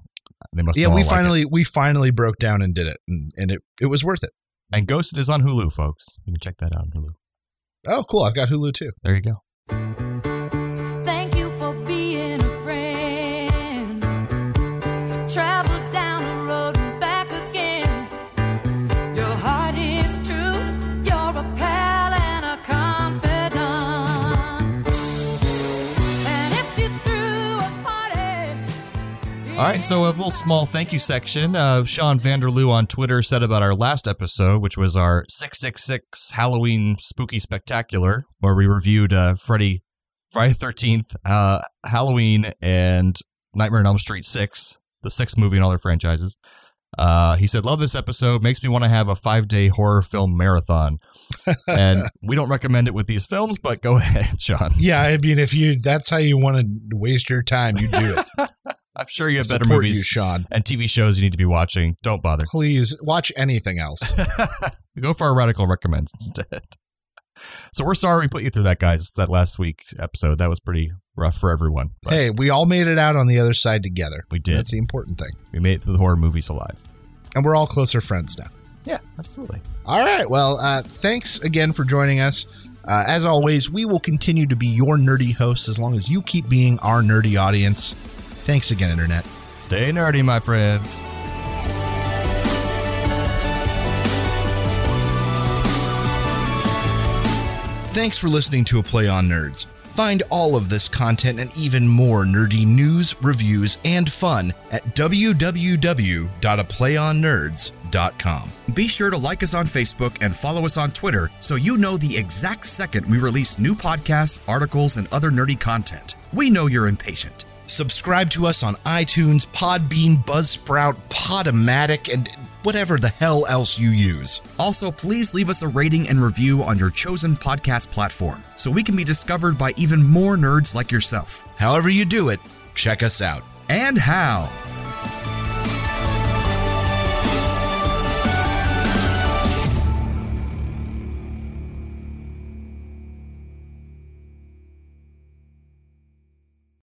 they must. yeah, we like it. finally we finally broke down and did it, and, and it it was worth it. And Ghosted is on Hulu, folks. You can check that out on Hulu. Oh, cool! I've got Hulu too. There you go. All right, so a little small thank you section. Uh, Sean Vanderloo on Twitter said about our last episode, which was our 666 Halloween Spooky Spectacular, where we reviewed uh, Freddy, Friday 13th, uh, Halloween, and Nightmare on Elm Street 6, the sixth movie in all their franchises. Uh, he said, Love this episode. Makes me want to have a five day horror film marathon. and we don't recommend it with these films, but go ahead, Sean. Yeah, I mean, if you that's how you want to waste your time, you do it. I'm sure you have better movies you, Sean. and TV shows you need to be watching. Don't bother. Please watch anything else. Go for our radical recommends instead. So we're sorry we put you through that, guys. That last week's episode that was pretty rough for everyone. Hey, we all made it out on the other side together. We did. That's the important thing. we made it through the horror movies alive. And we're all closer friends now. Yeah, absolutely. All right. Well, uh, thanks again for joining us. Uh, as always, we will continue to be your nerdy hosts as long as you keep being our nerdy audience. Thanks again, Internet. Stay nerdy, my friends. Thanks for listening to A Play on Nerds. Find all of this content and even more nerdy news, reviews, and fun at www.aplayonnerds.com. Be sure to like us on Facebook and follow us on Twitter so you know the exact second we release new podcasts, articles, and other nerdy content. We know you're impatient. Subscribe to us on iTunes, Podbean, Buzzsprout, Podomatic, and whatever the hell else you use. Also, please leave us a rating and review on your chosen podcast platform so we can be discovered by even more nerds like yourself. However, you do it, check us out. And how.